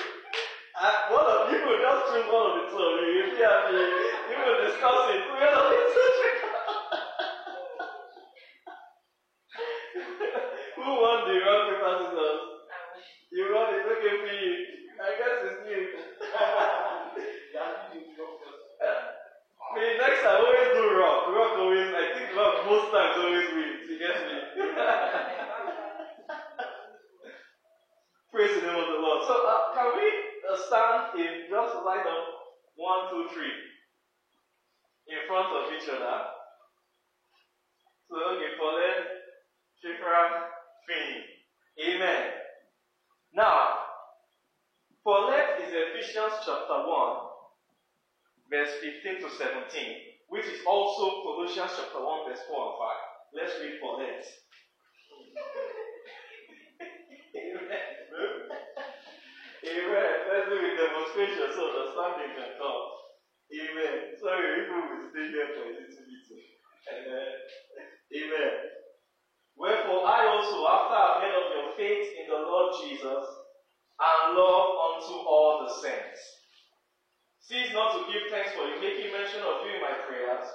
Uh, one of you will just choose one of the two you. If you will discuss it. We are Who it's always me. She gets me. Praise the name of the Lord. So uh, can we uh, stand in just like of one, two, three in front of each other? So okay, Colin, Shifra, Finney. Amen. Now, Paulette is Ephesians chapter 1, verse 15 to 17 which is also Colossians chapter 1, verse 4 and 5. Let's read Paulette. Amen. Amen. Let's do a demonstration so understanding can come. Amen. Sorry, people will stay here for a little bit. Amen. Amen. Wherefore I also, after I have heard of your faith in the Lord Jesus and love unto all the saints, cease not to give thanks for you, making mention of you in my prayers,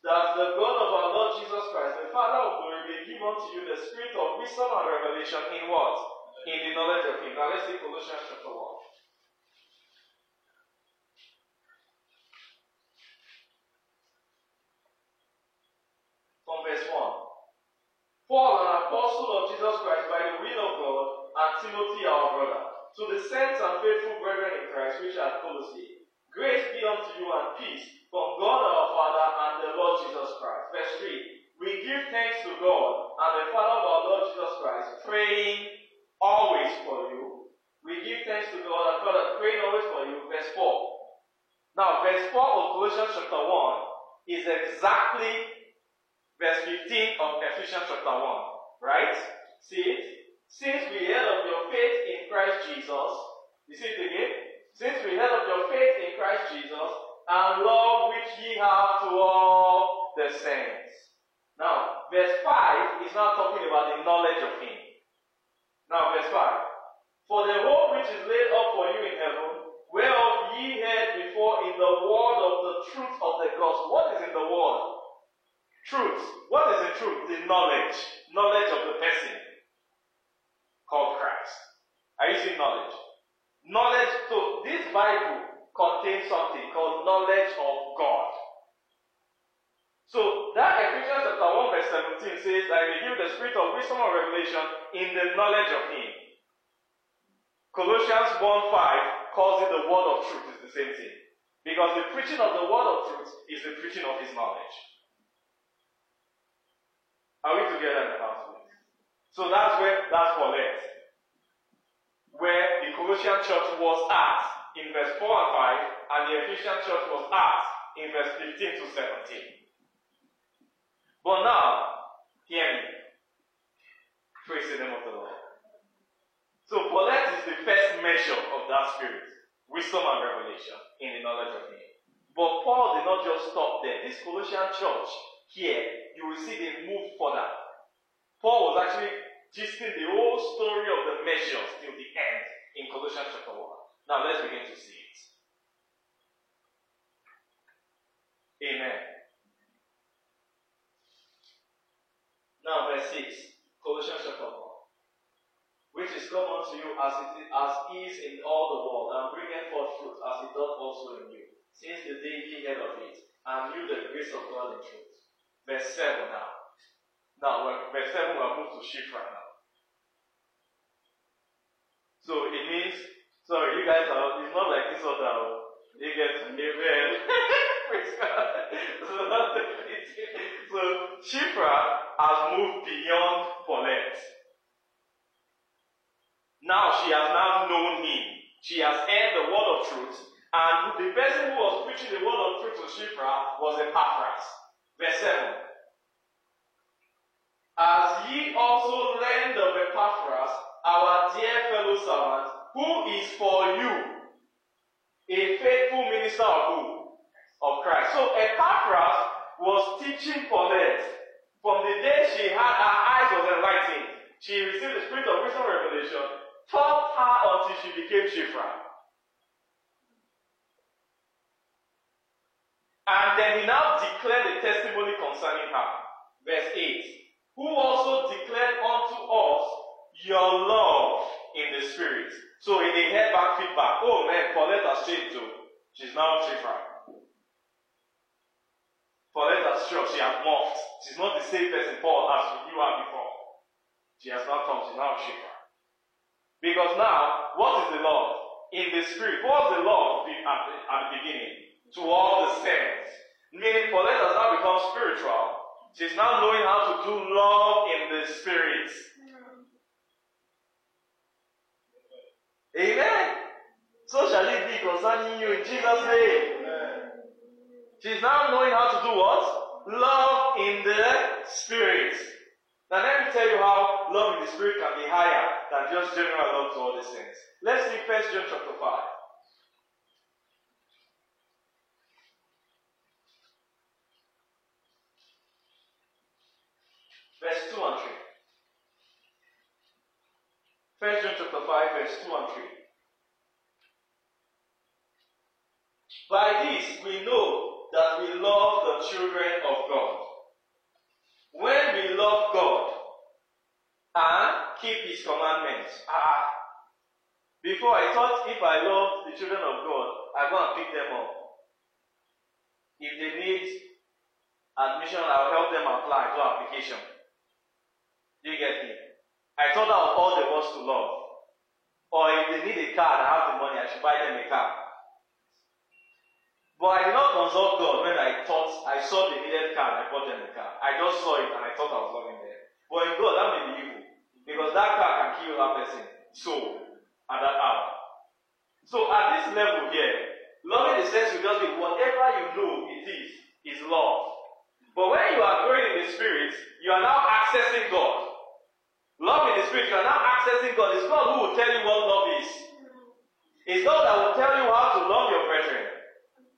that the God of our Lord Jesus Christ, the Father of glory, may give unto you the spirit of wisdom and revelation in what? In the knowledge of Him. Now let's see Colossians chapter 1. From verse 1. Paul, an apostle of Jesus Christ by the will of God, and Timothy, our brother, to the saints and faithful brethren in Christ which are Colossae, grace be unto you and peace from God our Father and the Lord Jesus Christ. Verse 3. We give thanks to God and the Father of our Lord Jesus Christ, praying always for you. We give thanks to God and Father, praying always for you. Verse 4. Now, verse 4 of Colossians chapter 1 is exactly verse 15 of Ephesians chapter 1. Right? See it? Since we heard of your faith in Christ Jesus, you see it again? Since we heard of your faith in Christ Jesus, and love which ye have to all the saints. Now, verse 5 is now talking about the knowledge of Him. Now, verse 5. For the hope which is laid up for you in heaven, whereof ye heard before in the word of the truth of the gospel. What is in the word? Truth. What is the truth? The knowledge. Knowledge of the person. Are you seeing knowledge? Knowledge. So, this Bible contains something called knowledge of God. So that Ephesians chapter 1 verse 17 says, I will give the spirit of wisdom and revelation in the knowledge of him. Colossians 1 5 calls it the word of truth, it's the same thing. Because the preaching of the word of truth is the preaching of his knowledge. Are we together in the house? So that's where that's Paulette. Where the Colossian church was at in verse 4 and 5, and the Ephesian church was at in verse 15 to 17. But now, hear me. Praise the name of the Lord. So, Paulette is the first measure of that spirit wisdom and revelation in the knowledge of Him. But Paul did not just stop there. This Colossian church here, you will see they moved further. Paul was actually gisting the whole story of the measures till the end in Colossians chapter 1. Now let's begin to see it. Amen. Now verse 6, Colossians chapter 1. Which is come unto you as it is, as is in all the world, and bringeth forth fruit as it doth also in you, since the day ye heard of it, and knew the grace of God in truth. Verse 7 now. Now, verse 7 we'll move to Shifra now. So it means, sorry, you guys are, it's not like this other, oh. you get amen. Praise God. so, so Shifra has moved beyond Paulette. Now she has now known him. She has heard the word of truth. And the person who was preaching the word of truth to Shifra was Epaphras. Verse 7. As ye also learned of Epaphras, our dear fellow servant, who is for you a faithful minister of who? Of Christ. So Epaphras was teaching Paulette from the day she had her eyes was enlightened. She received the spirit of wisdom revelation, taught her until she became Shifra. And then he now declared a testimony concerning her. Verse 8. Who also declared unto us your love in the spirit. So he they heard back feedback. Oh man, Paulette has changed too. She's now Shifra. Paulette has sure she has morphed. She's not the same person Paul as we knew her before. She has now come, she's now Shifra. Because now, what is the love? In the spirit, what's the love at the, at the beginning? To all the saints. Meaning, Paulette has now become spiritual. She's now knowing how to do love in the spirit. Amen. So shall it be concerning you in Jesus' name. She's now knowing how to do what? Love in the spirit. Now let me tell you how love in the spirit can be higher than just general love to all the saints. Let's read First John chapter 5. Verse 2 and 3. First John chapter 5, verse 2 and 3. By this we know that we love the children of God. When we love God and keep His commandments. Ah, before I thought if I love the children of God, I go and pick them up. If they need admission, I'll help them apply, to application. Do you get me? I thought was all there was to love. Or if they need a car and I have the money, I should buy them a car. But I did not consult God when I thought I saw the needed car and I bought them a car. I just saw it and I thought I was loving them. But in God, that may be evil. Because that car can kill that person. So, at that hour. So at this level here, loving the sense will just be whatever you know it is, is love. But when you are growing in the spirit, you are now accessing God. Love in the spirit, you are now accessing God. It's God who will tell you what love is. It's God that will tell you how to love your brethren.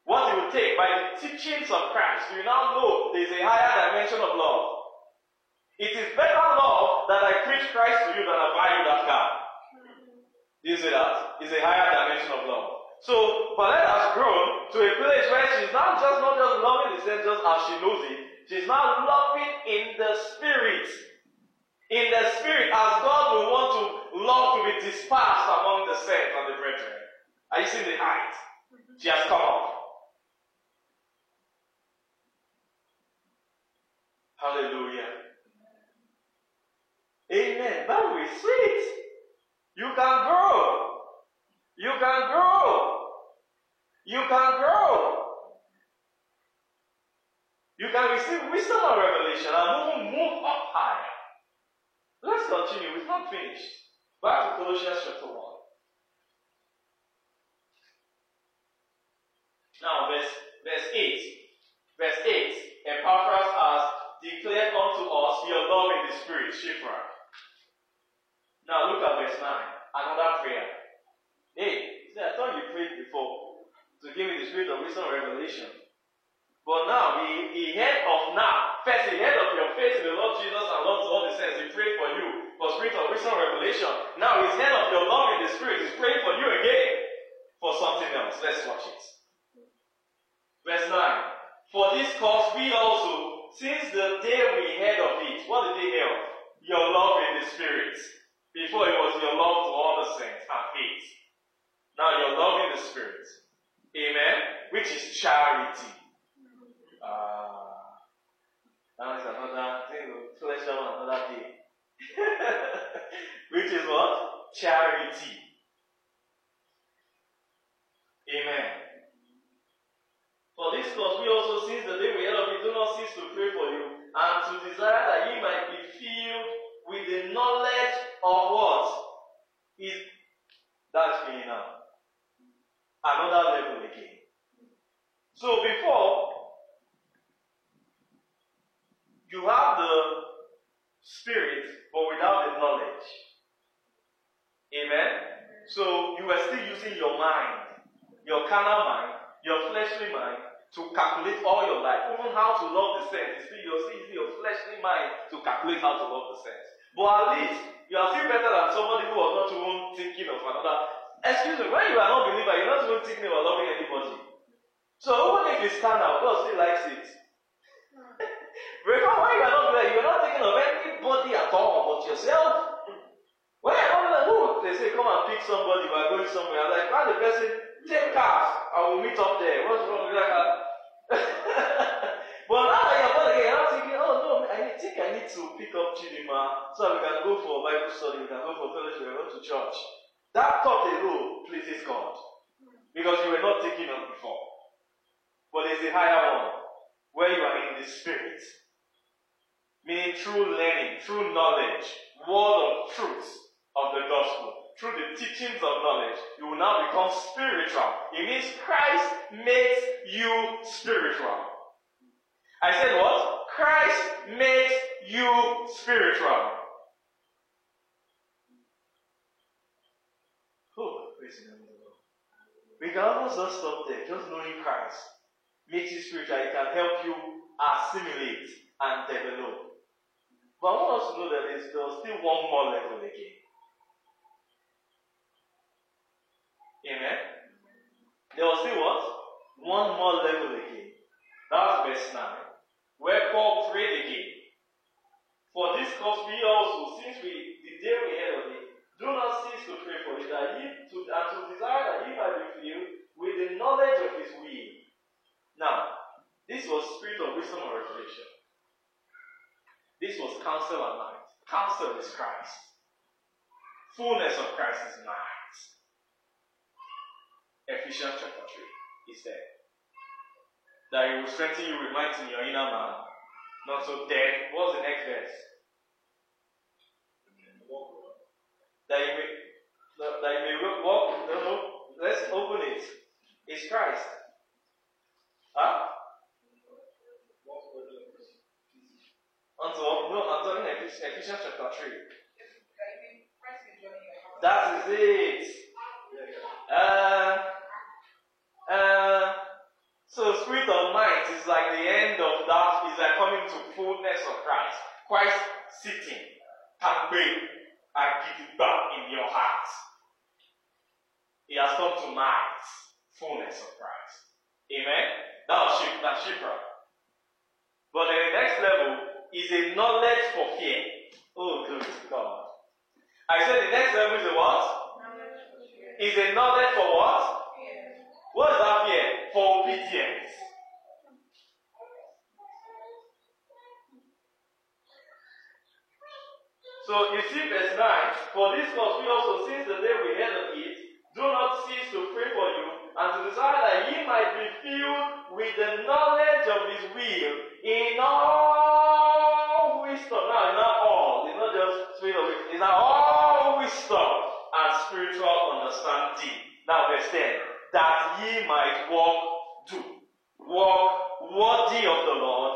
What it will take by the teachings of Christ, you now know there is a higher dimension of love. It is better love that I preach Christ to you than I buy you that car. You see that? It's a higher dimension of love. So Paulette has grown to a place where she's not just not just loving the sense just as she knows it, she's now loving in the spirit. In the spirit, as God will want to love to be dispersed among the saints and the brethren. Are you seeing the height? She has come up. Hallelujah. Amen. Bible is sweet. You can grow. You can grow. You can grow. You can receive wisdom and revelation and move, move up higher. Let's continue. It's not finished. Back to Colossians chapter 1. Now, verse, verse 8. Verse 8. Epaphras has declared unto us your love in the spirit, Shipra. Now look at verse 9. Another prayer. Hey, see, I thought you prayed before to give me the spirit of wisdom revelation. But now he, he heard of now. First, he heard of your faith in the Lord Jesus and loves all the saints. He prayed for you for spirit of wisdom revelation. Now Ephesians chapter 3 is there. That he will strengthen you with in your inner man. Not so dead. What's the next verse? That you may that you may walk. No, no. Let's open it. It's Christ. Huh? Unto no, I'm talking Ephesians chapter 3. That is it. Uh, uh, so spirit of might is like the end of that, is like coming to fullness of Christ. Christ sitting, campaign, and give it back in your heart. He has come to might, fullness of Christ. Amen. That was ship, that Shifra. But the next level is a knowledge for fear. Oh, glory to God. I said the next level is a what? Is a knowledge for what? What is that fear? For obedience. So you see verse 9, for this cause we also, since the day we heard of it, do not cease to pray for you, and to desire that ye might be filled with the knowledge of his will in all wisdom. Now, not all, it's not just spirit of wisdom, it's not all wisdom and spiritual understanding. Now, verse 10, that ye might walk, do, walk worthy of the Lord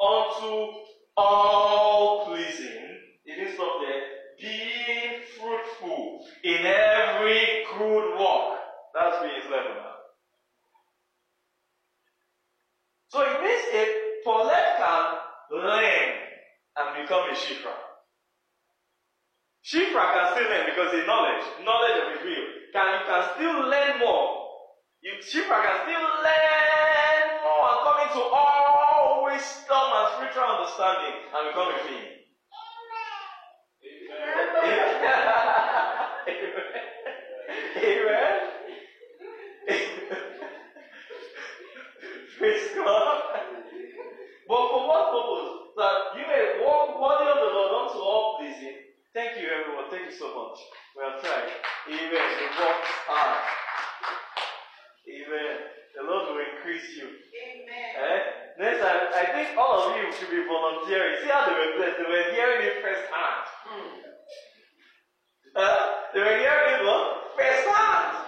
unto all pleasing. It didn't stop there. Being fruitful in every good work. That's where his level now. So it means a Paulette can learn and become a Shifra. Shifra can still learn because the knowledge, knowledge of his will, can you can still learn more. You Shifra can still learn more and come into all wisdom and spiritual understanding and become a king. Amen. Amen. Amen. Praise God. But for what purpose? That you may walk worthy of the Lord unto all. Thank you, everyone. Thank you so much. We have tried. Amen. We walk hard. Amen. The Lord will increase you. Eh? Next time, I think all of you should be volunteering. See how they were blessed. They were hearing it first hand. Uh, they were hearing it what? First hand.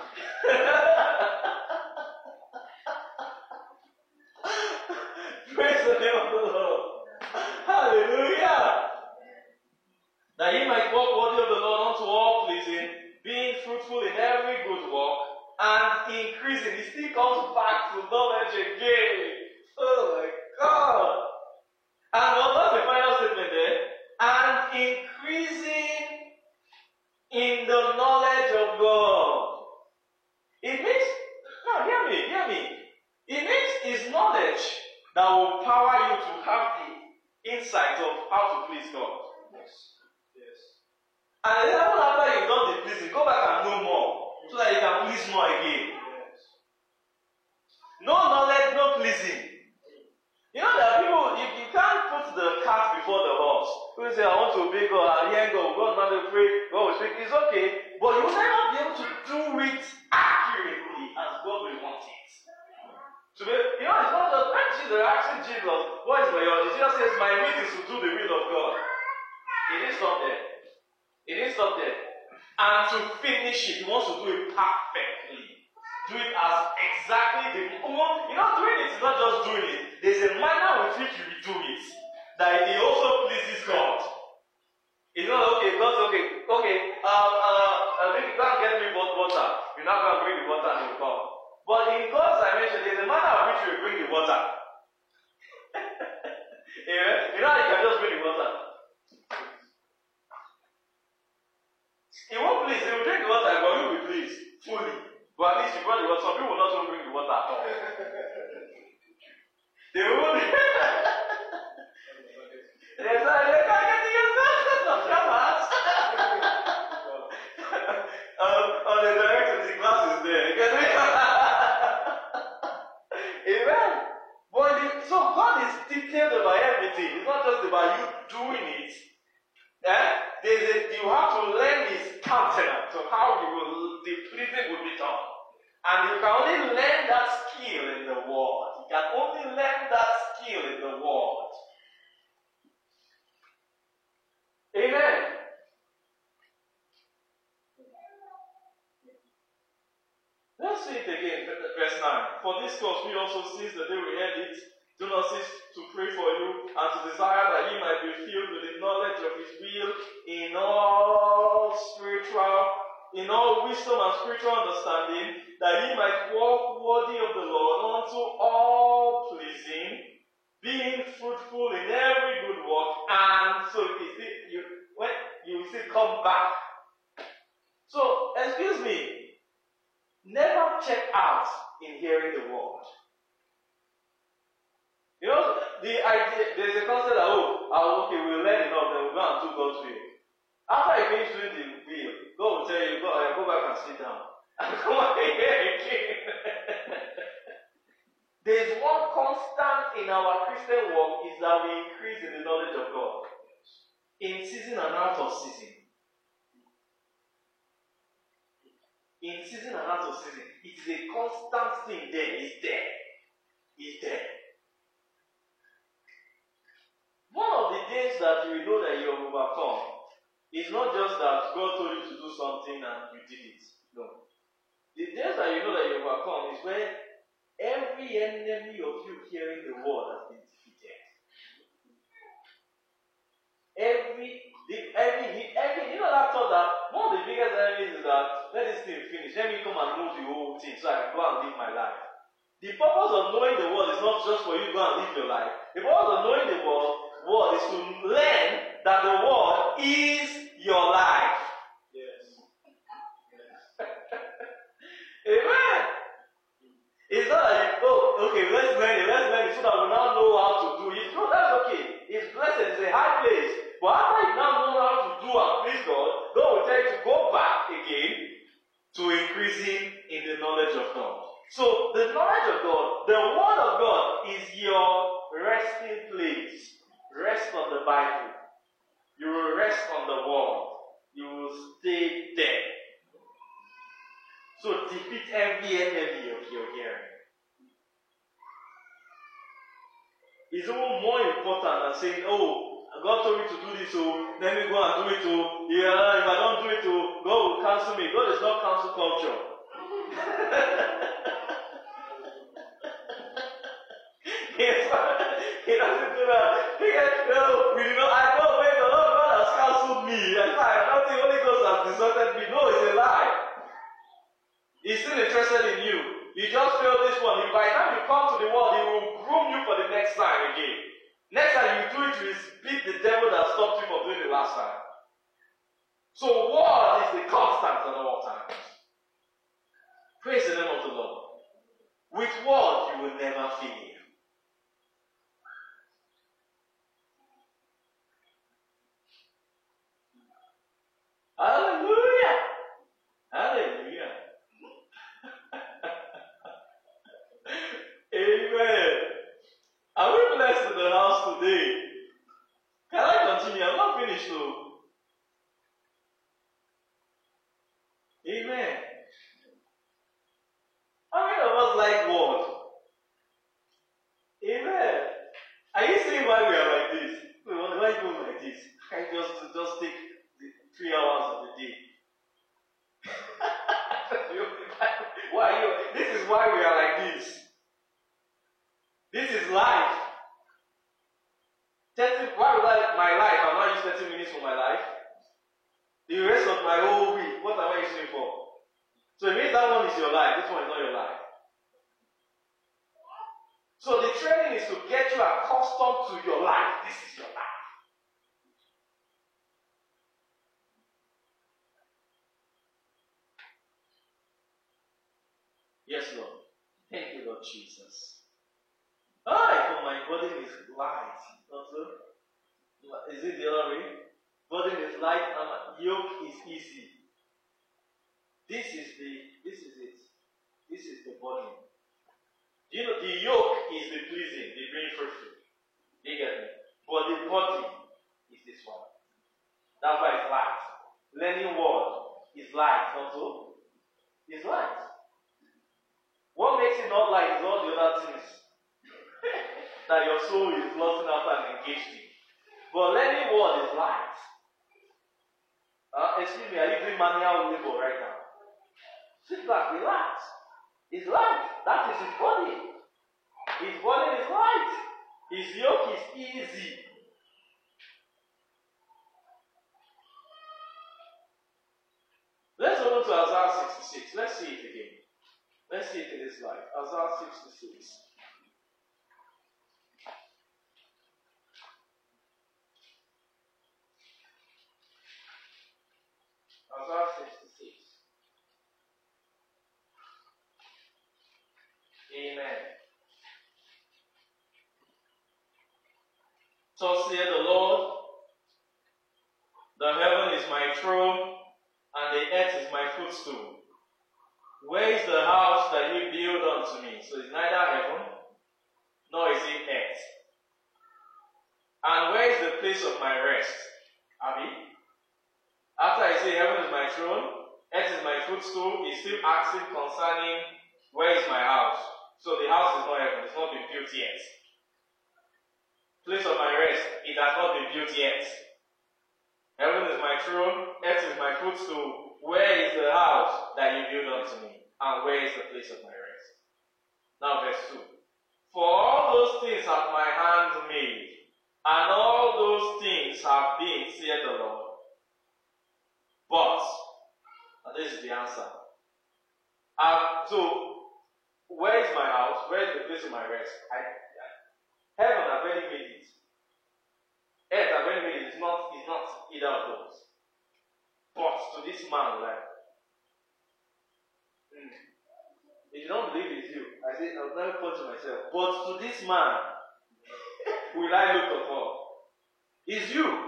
Praise the name of the Lord. Hallelujah. That ye might walk worthy of the Lord unto all pleasing, being fruitful in every good work, and increasing. He still comes back to knowledge again. In season and out of season. In season and out of season. It is a constant thing there. It's there. It's there. One of the days that you know that you have overcome is not just that God told you to do something and you did it. No. The days that you know that you overcome is when every enemy of you hearing the word has been Every, the, every, every, you know that thought that one of the biggest enemies is that let this thing finish, let me come and know the whole thing so I can go and live my life. The purpose of knowing the world is not just for you to go and live your life. The purpose of knowing the world, word is to learn that the world is your life. Yes. Amen. It's not like, oh, okay, let's learn it, let's learn it so that we now know how to do it. No, that's okay. It's blessed, it's a high place. But after you now know how to do and please God, God will tell you to go back again to increasing in the knowledge of God. So, the knowledge of God, the Word of God is your resting place. Rest on the Bible. You will rest on the Word. You will stay there. So, defeat every enemy of your hearing. It's even more important than saying, oh, God told me to do this, so let me go and do it. Oh, yeah, if I don't do it, oh, God will cancel me. God is not cancel culture. Yes, he doesn't do that. He gets, no, we do not, I know when the Lord God has cancelled me. Fact, not the Holy Ghost has deserted me. No, it's a lie. He's still interested in you. He just failed this one. By the time you come to the world, he will groom you for the next time again. Next time you do it, you beat the devil that stopped you from doing it last time. So word is the constant at all times. Praise the name of the Lord. With word, you will never fail. Hallelujah. today. Can I continue? I'm not finished though. Amen. How many of us like God? Amen. Are you seeing why we are like this? We are why go like this? I just just take the three hours of the day. why you? This is why we are like this. This is life. 30, why would I, my life, I'm not use 30 minutes for my life? The rest of my whole week, what am I using it for? So it means that one is your life, this one is not your life. So the training is to get you accustomed to your life. This is your life. Yes, Lord. Thank you, Lord Jesus. Ah, for my burden is light. Not so? Is it the other way? Burden is light and yoke is easy. This is the this is it. This is the burden. You know, the yoke is the pleasing, the being fruitful. You get me? But the body is this one. That's why it's light. Learning word is light, not so? It's light. What makes it not light is all the other things that your soul is lusting after and engaged in. But learning word is light. Uh, excuse me, are you doing manual labor right now? Sit back, relax. It's light. That is his body. His body is light. His yoke is easy. Let's move to Isaiah 66. Let's see it again. Let's see it in this light. Isaiah 66. Isaiah 66. Amen. So saith the Lord, the heaven is my throne, and the earth is my footstool. Where is the house that you build unto me? So it's neither heaven, nor is it earth. And where is the place of my rest? Abby? After I say heaven is my throne, earth is my footstool, he's still asking concerning where is my house. So the house is not heaven, it's not been built yet. Place of my rest, it has not been built yet. Heaven is my throne, earth is my footstool. Where is the house that you build unto me? And where is the place of my rest? Now, verse 2. For all those things have my hand made, and all those things have been, saith the Lord. But, and this is the answer. Um, so, where is my house? Where is the place of my rest? I, I, heaven I've already made it. Earth I've already made it. It's not, it's not either of those. But to this man, like, mm, if you don't believe it's you, I say, I'll never point to myself. But to this man, will I look upon? Is you.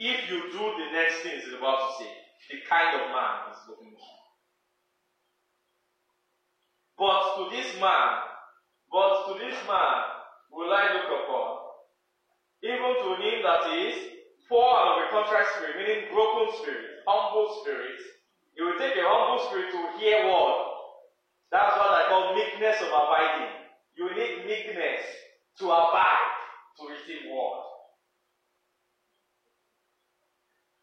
If you do the next thing he's about to say, the kind of man he's looking for. But to this man, but to this man will I look upon, even to him that is poor and of a contrite spirit, meaning broken spirit, humble spirit. It will take a humble spirit to hear word. That's what I call meekness of abiding. You need meekness to abide to receive word.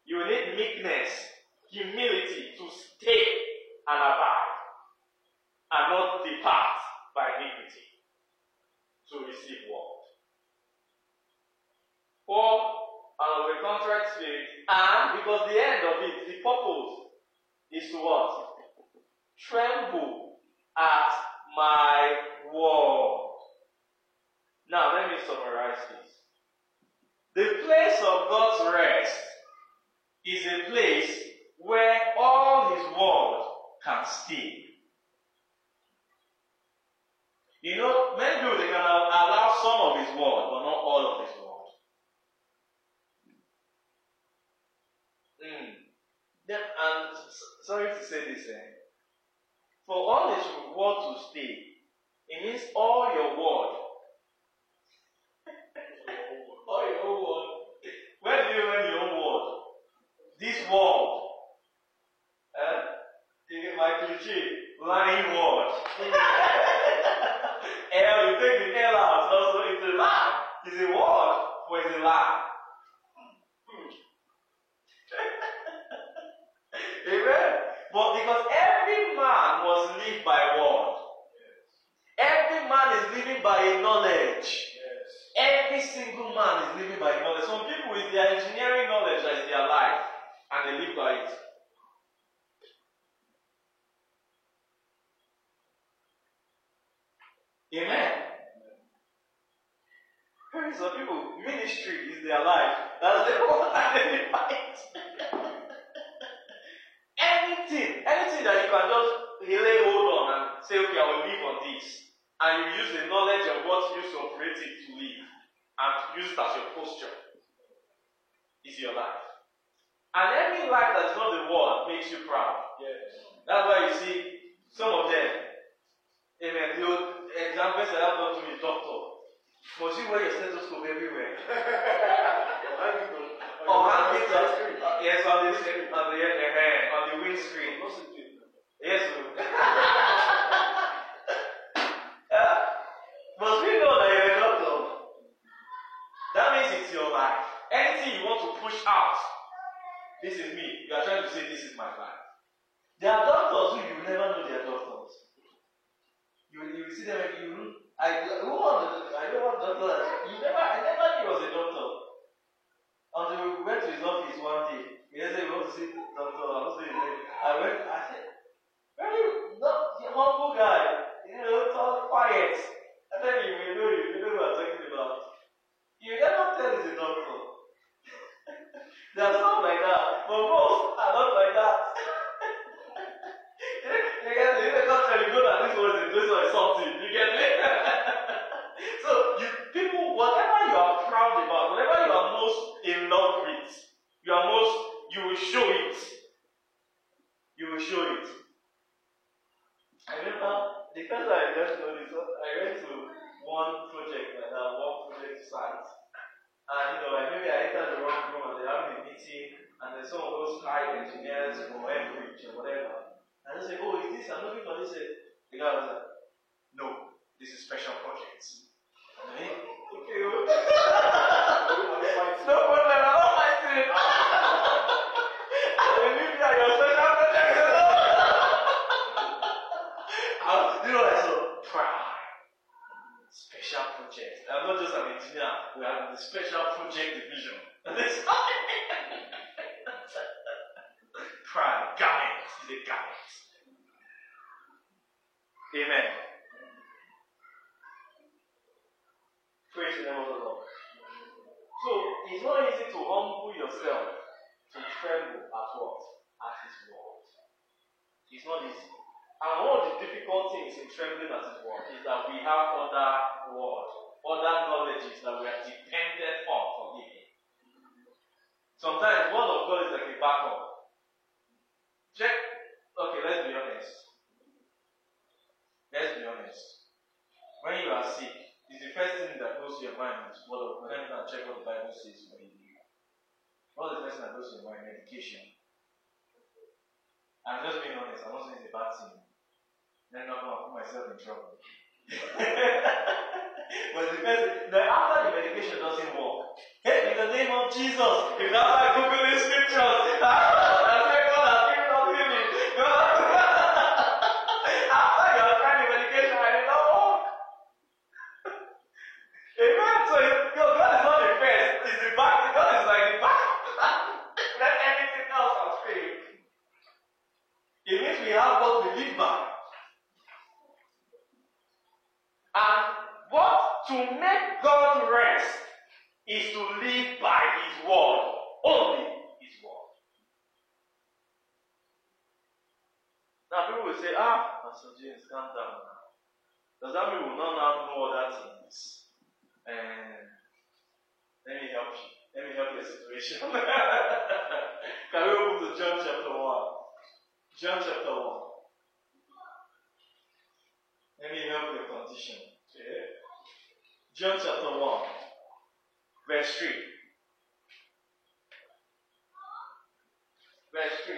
You need meekness, humility to stay and abide, and not depart by iniquity to receive word. Poor and of a contrite spirit, and because the end of it, the purpose is to what? Tremble at my word. Now, let me summarize this. The place of God's rest is a place where all His word can stay. You know, many people they can allow some of His word, but not all of His word. Mm. Then, and sorry to say this, eh? for all His word to stay, it means all your word all your word. Where do you word. Eh? You get my cliché? Lying word. L, you take the L out, also it's a lie. It's a word, or it's a lie. Hmm. Amen? But because every man was lived by word. Every man is living by knowledge. Every single man is living by knowledge. Some people with their engineering knowledge are their life and they live by it. Amen. Parents some people, ministry is their life. That's the whole that they fight. anything, anything that you can just lay hold on and say, okay, I will live on this. And you use the knowledge of what you to operate it to live and use it as your posture is your life. And any life that is not the world makes you proud. Yes. That's why you see some of them, amen, the examples that I've to me, doctor. Must you wear your stethoscope everywhere? or hang it on, yes, on the, on the, uh, on the windscreen. Yes, uh, Must we know that you're a doctor? That means it's your life. Anything you want to push out, this is me. You are trying to say this is my life. There are doctors who you never know they are doctors. You you see them and you I who was I don't want doctor you never I never knew he was a doctor. Until we went to his office one day. He said, You want to see doctor? I was saying I went I said John chapter 1. Let me help your condition. Okay? John chapter 1, verse 3. Verse 3.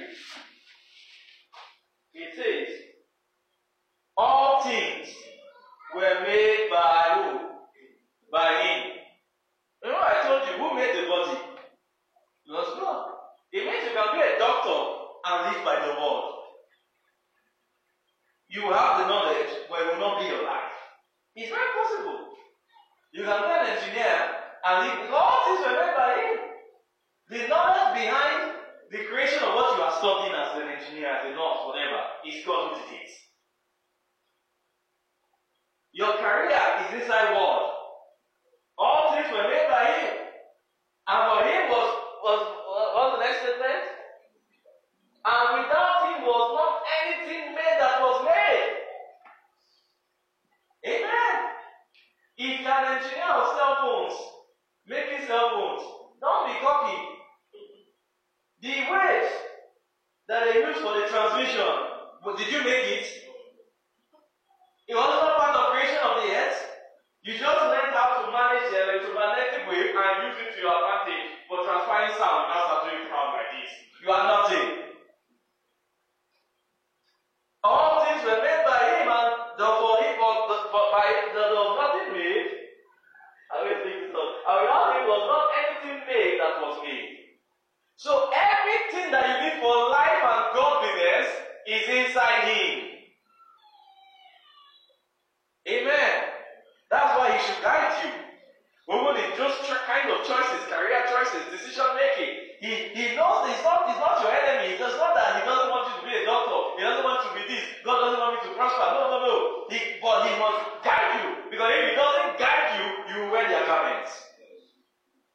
It says, All things were made by and live by the word. You will have the knowledge, but it will not be your life. It's very possible. You can be an engineer and live. All things were made by him. The knowledge behind the creation of what you are studying as an engineer, as a nurse, whatever, is called what it is. Your career is inside world. All things were made but did you make it? It was not part of creation of the earth. You just learned how to manage the electromagnetic wave and use it to your advantage for transferring sound without saturating sound like this. You are nothing. All things were made by him, and the for him was the, for, by there was nothing made. I will think so. And without him was not anything made that was made. So everything that you need for life and godliness is inside him. Amen. That's why he should guide you. Even in just tr- kind of choices, career choices, decision making, he, he knows he's not, he's not your enemy. It's not that he doesn't want you to be a doctor. He doesn't want you to be this. God doesn't want me to prosper. No, no, no. He, but he must guide you. Because if he doesn't guide you, you will wear their garments.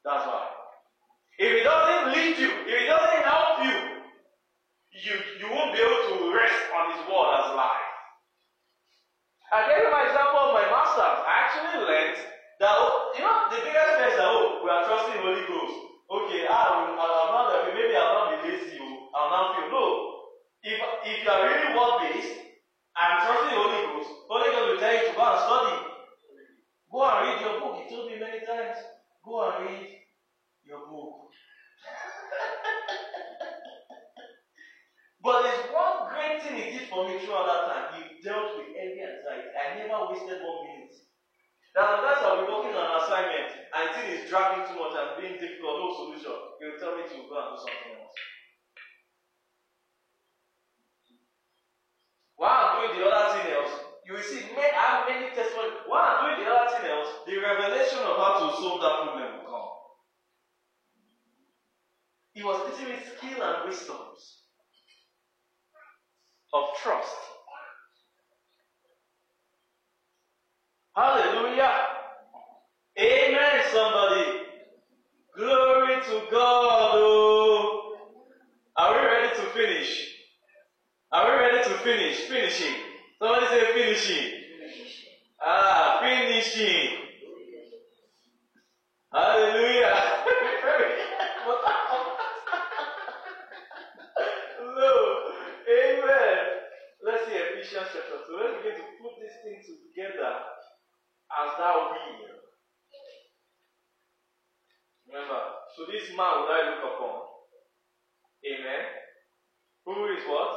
That's why. If he doesn't lead you, if he doesn't help you, you, you won't be able to rest on his word as life. I gave you my example of my master's. I actually learned that, oh, you know, the biggest fear is that, oh, we are trusting Holy Ghost. Okay, I will, I'll not, maybe I'll not be lazy, oh, I'll not feel. No. If, if you are really word based and trusting the Holy Ghost, Holy Ghost will tell you to go and study. Go and read your book. He told me many times. Go and read your book. but there's one great thing he did for me throughout that time. He dealt with every anxiety. I never wasted one minute. Now, sometimes I'll be working on an assignment and the thing is dragging too much and being difficult, no solution. He'll tell me to go and do something else. While I'm doing the other thing else, you will see many, I have many I'm doing the other thing else, the revelation of how to solve that problem will come. He was teaching me skill and wisdoms of trust. Hallelujah. Amen, somebody. Glory to God. Oh. Are we ready to finish? Are we ready to finish? Finishing. Somebody say finishing. Ah, finishing. Hallelujah. no. Amen. Let's see Ephesians chapter 2. Let's begin to put these things together as thou will. Remember, so this man would I look upon. Amen. Who is what?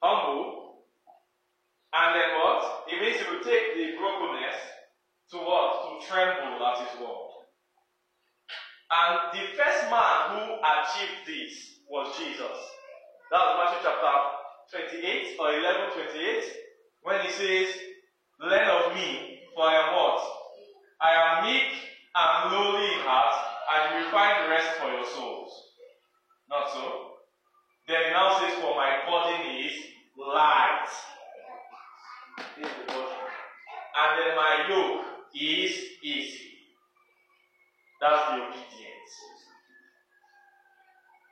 Humble. And then what? It means he will take the brokenness to what? To tremble at his word. And the first man who achieved this was Jesus. That was Matthew chapter 28 or 11 28 when he says, Learn of me, for I am what? I am meek and lowly in heart, and you will find rest for your souls. Not so? Then he now says, For my burden is light. And then my yoke is easy. That's the obedience.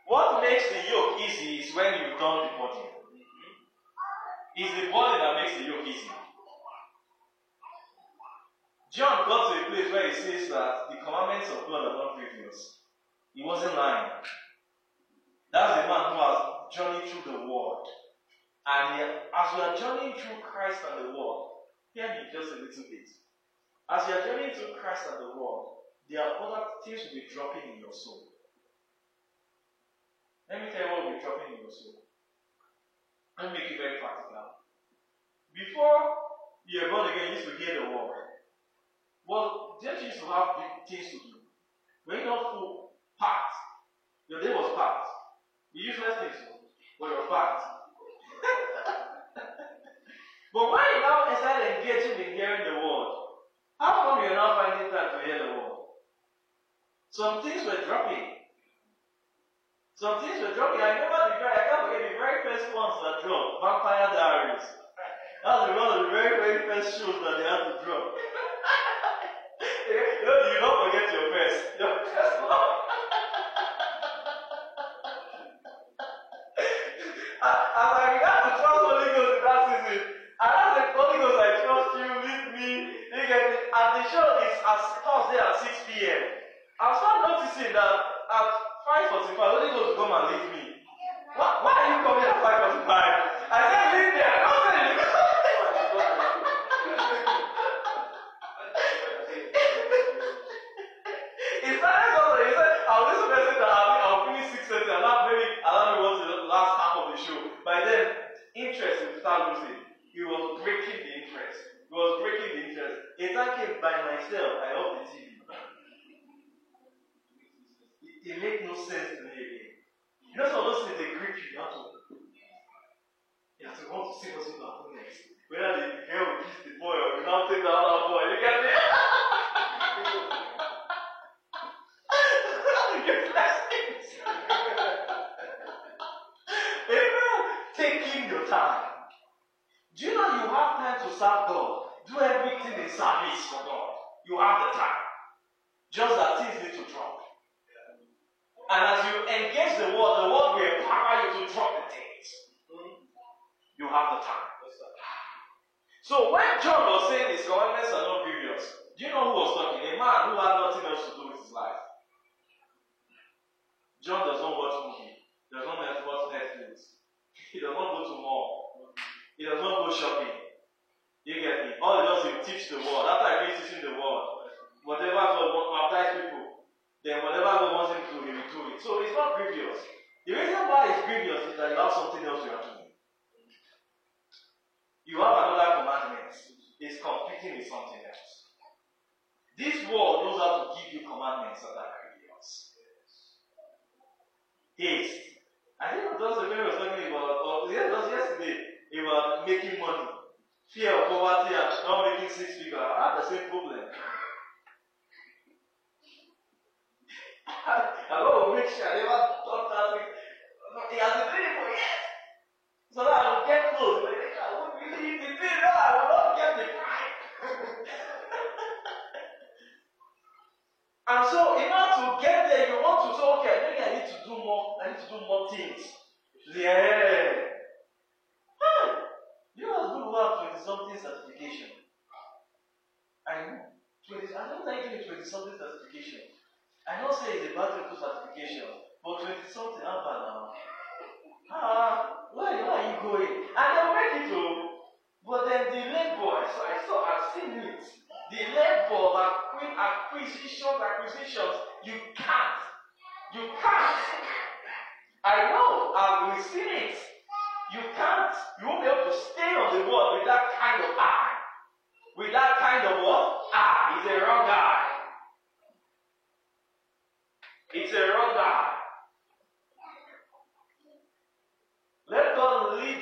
What makes the yoke easy is when you've done the burden. Mm-hmm. It's the body that makes the yoke easy. John got to a place where he says that the commandments of God are not grievous. He wasn't lying. That's the man who has journeyed through the world. And as we are journeying through Christ and the world, hear me just a little bit. As you are journeying through Christ and the world, there are other things will be dropping in your soul. Let me tell you what will be dropping in your soul. Let me make it very practical. Before you are born again, you used to hear the word. Well, don't you used to have big things to do? When you're full, packed. Your day was packed. You useless things, but you're packed. But why you now start engaging in hearing the word, how come you're not finding time to hear the word? Some things were dropping. Some things were dropping. I remember the very, I can't forget the very first ones that dropped, Vampire Diaries. That was one of the very, very first shows that they had to drop. you don't forget your first. Your first one. Yeah, six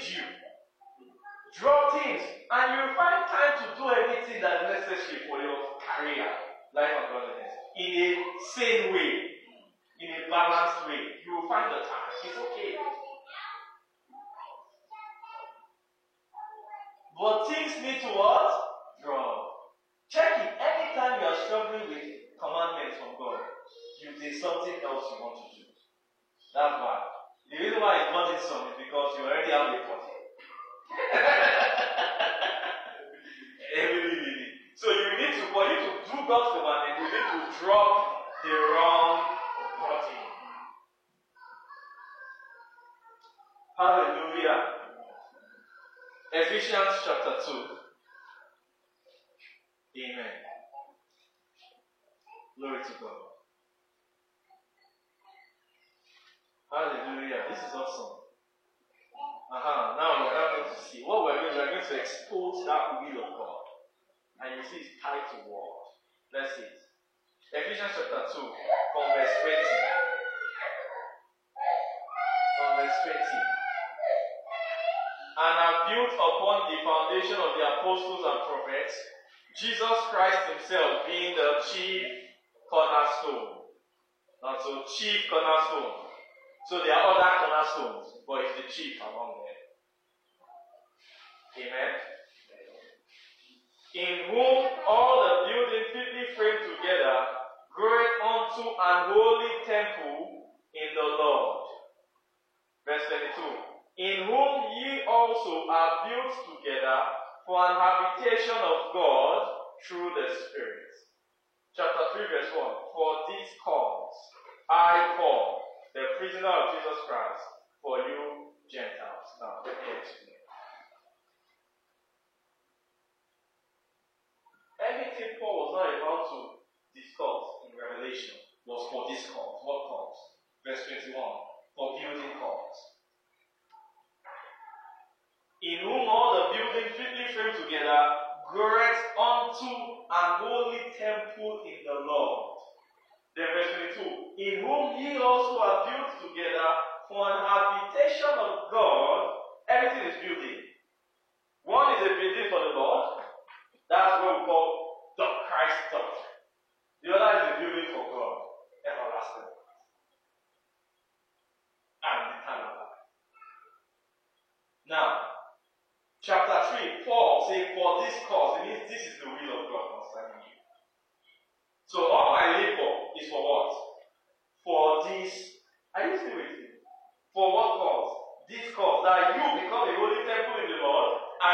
you.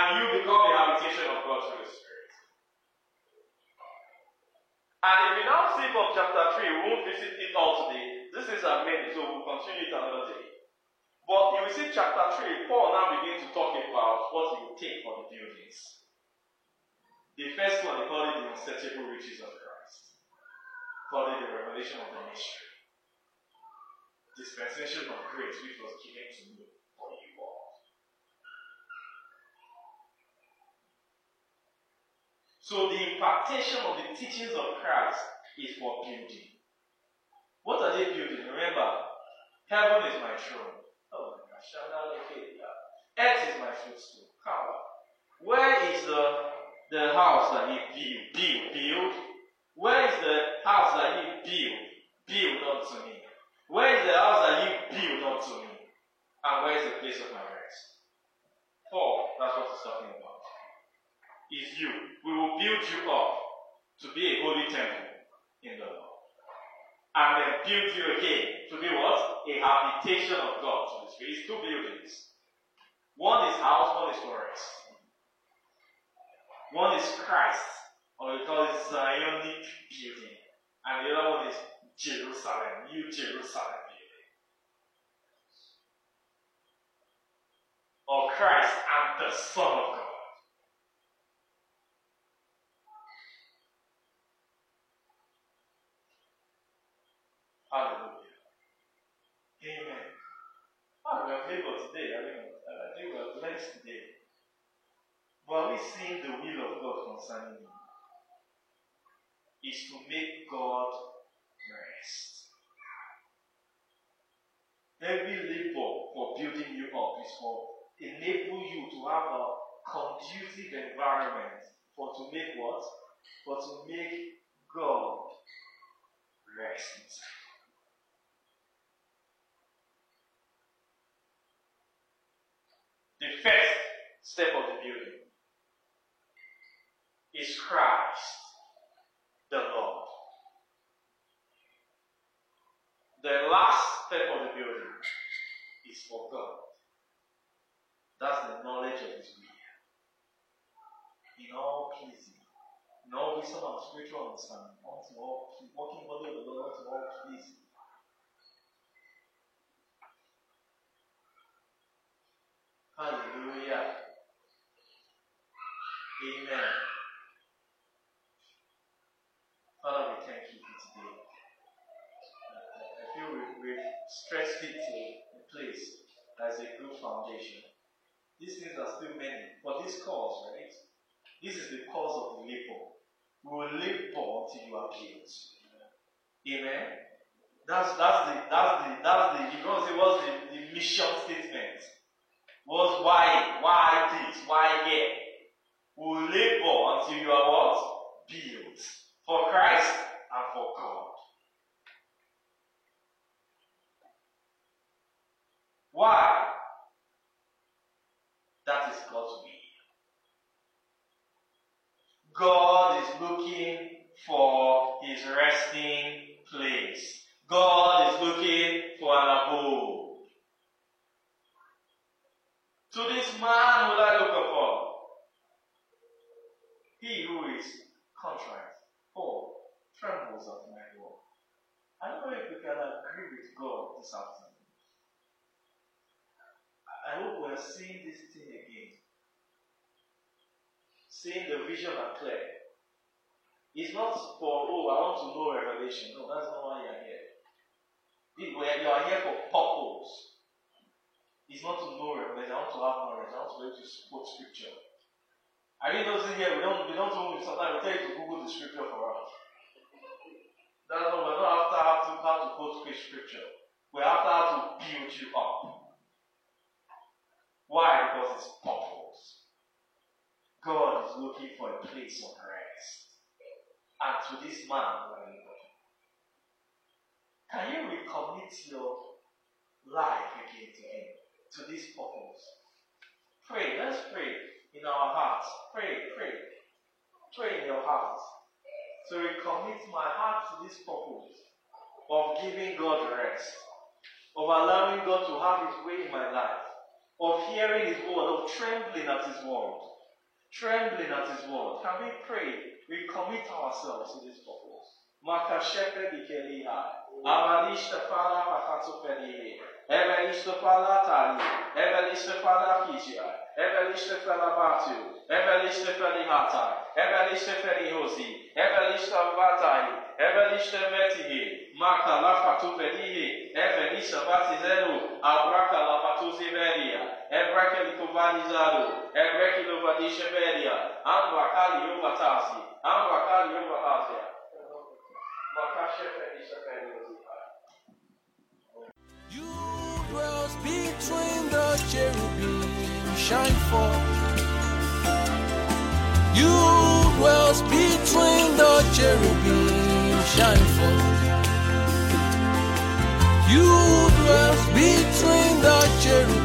And you become the habitation of God through the Spirit. And if you now see from chapter 3, we won't visit it all today. This is our main, so we'll continue it another day. But you will see chapter 3, Paul now begins to talk about what he will take for the buildings. The first one, he called it the unsearchable riches of Christ. Called it the revelation of the mystery. Dispensation of grace which was given to me for you all. So the impartation of the teachings of Christ is for building. What are they building? Remember, heaven is my throne. Oh my gosh, earth is my footstool. How? Where is the the house that he built? Build, build. Where is the house that he built? Build unto me. Where is the house that he built unto me? And where is the place of my rest? Paul, that's what he's talking about is you. We will build you up to be a holy temple in the Lord. And then build you again to be what? A habitation of God to the Spirit. It's two buildings. One is house, one is forest. One is Christ, or we call it Zionic building. And the other one is Jerusalem, New Jerusalem building. Or Christ and the Son of God. Hallelujah. Amen. Ah, we are favored today. I think, I think we are blessed today. But are we seeing the will of God concerning you? Is to make God rest. Every labor for building you up is for enable you to have a conducive environment for to make what? For to make God rest inside. The first step of the building is Christ, the Lord. The last step of the building is for God. That's the knowledge of His will. In all pleasing, in all wisdom and spiritual understanding, unto all walking body of the Lord, to all pleasing. Hallelujah. Amen. Father, we thank you for today. I feel we, we've stressed it to a place as a good foundation. These things are still many, but this cause, right? This is the cause of the labor. We will labor until you built. Amen. That's that's the that's the that's the you're gonna what's the, the mission statement. Was why, why this, why here? Will labor until you are what? Built. For Christ and for God. Why? That is God's will. God is looking for his resting place. God is looking for an abode. To this man will I look upon. He who is contrite, for trembles at my word. I don't know if we can agree with God this afternoon. I hope we're seeing this thing again. Seeing the vision are clear. It's not for, oh, I want to know revelation. No, that's not why you're here. You are here for purpose. It's not to know revelation. I want to have knowledge. I want to be able to support scripture. Are you noticing here? We don't we don't only sometimes we tell you to Google the scripture for us. That's not we're not after how to how to quote scripture. We're after how to build you up. Why? Because it's purpose. God is looking for a place of rest. And to this man. Can you recommit your life again to him? To this purpose? Pray. Let's pray in our hearts. Pray, pray. Pray in your hearts. So recommit my heart to this purpose of giving God rest, of allowing God to have His way in my life, of hearing His word, of trembling at His word. Trembling at His word. Can we pray? We commit ourselves to this purpose. Makashepe dikeliha. Amalishta fala pakato Eveliște falatali, eveliște falaficia, eveliște falabatiu, eveliște felihata, eveliște felihozi, eveliște vatai, eveliște vetihi, maca la fatu vedihi, eveliște vatizeru, abraca la fatu ziveria, ebreke likuvanizaru, ebreke lovadishe veria, anwakali yuvatasi, anwakali yuvatazia. Makashe felishe felihozi. You forth. You dwells between the cherubim,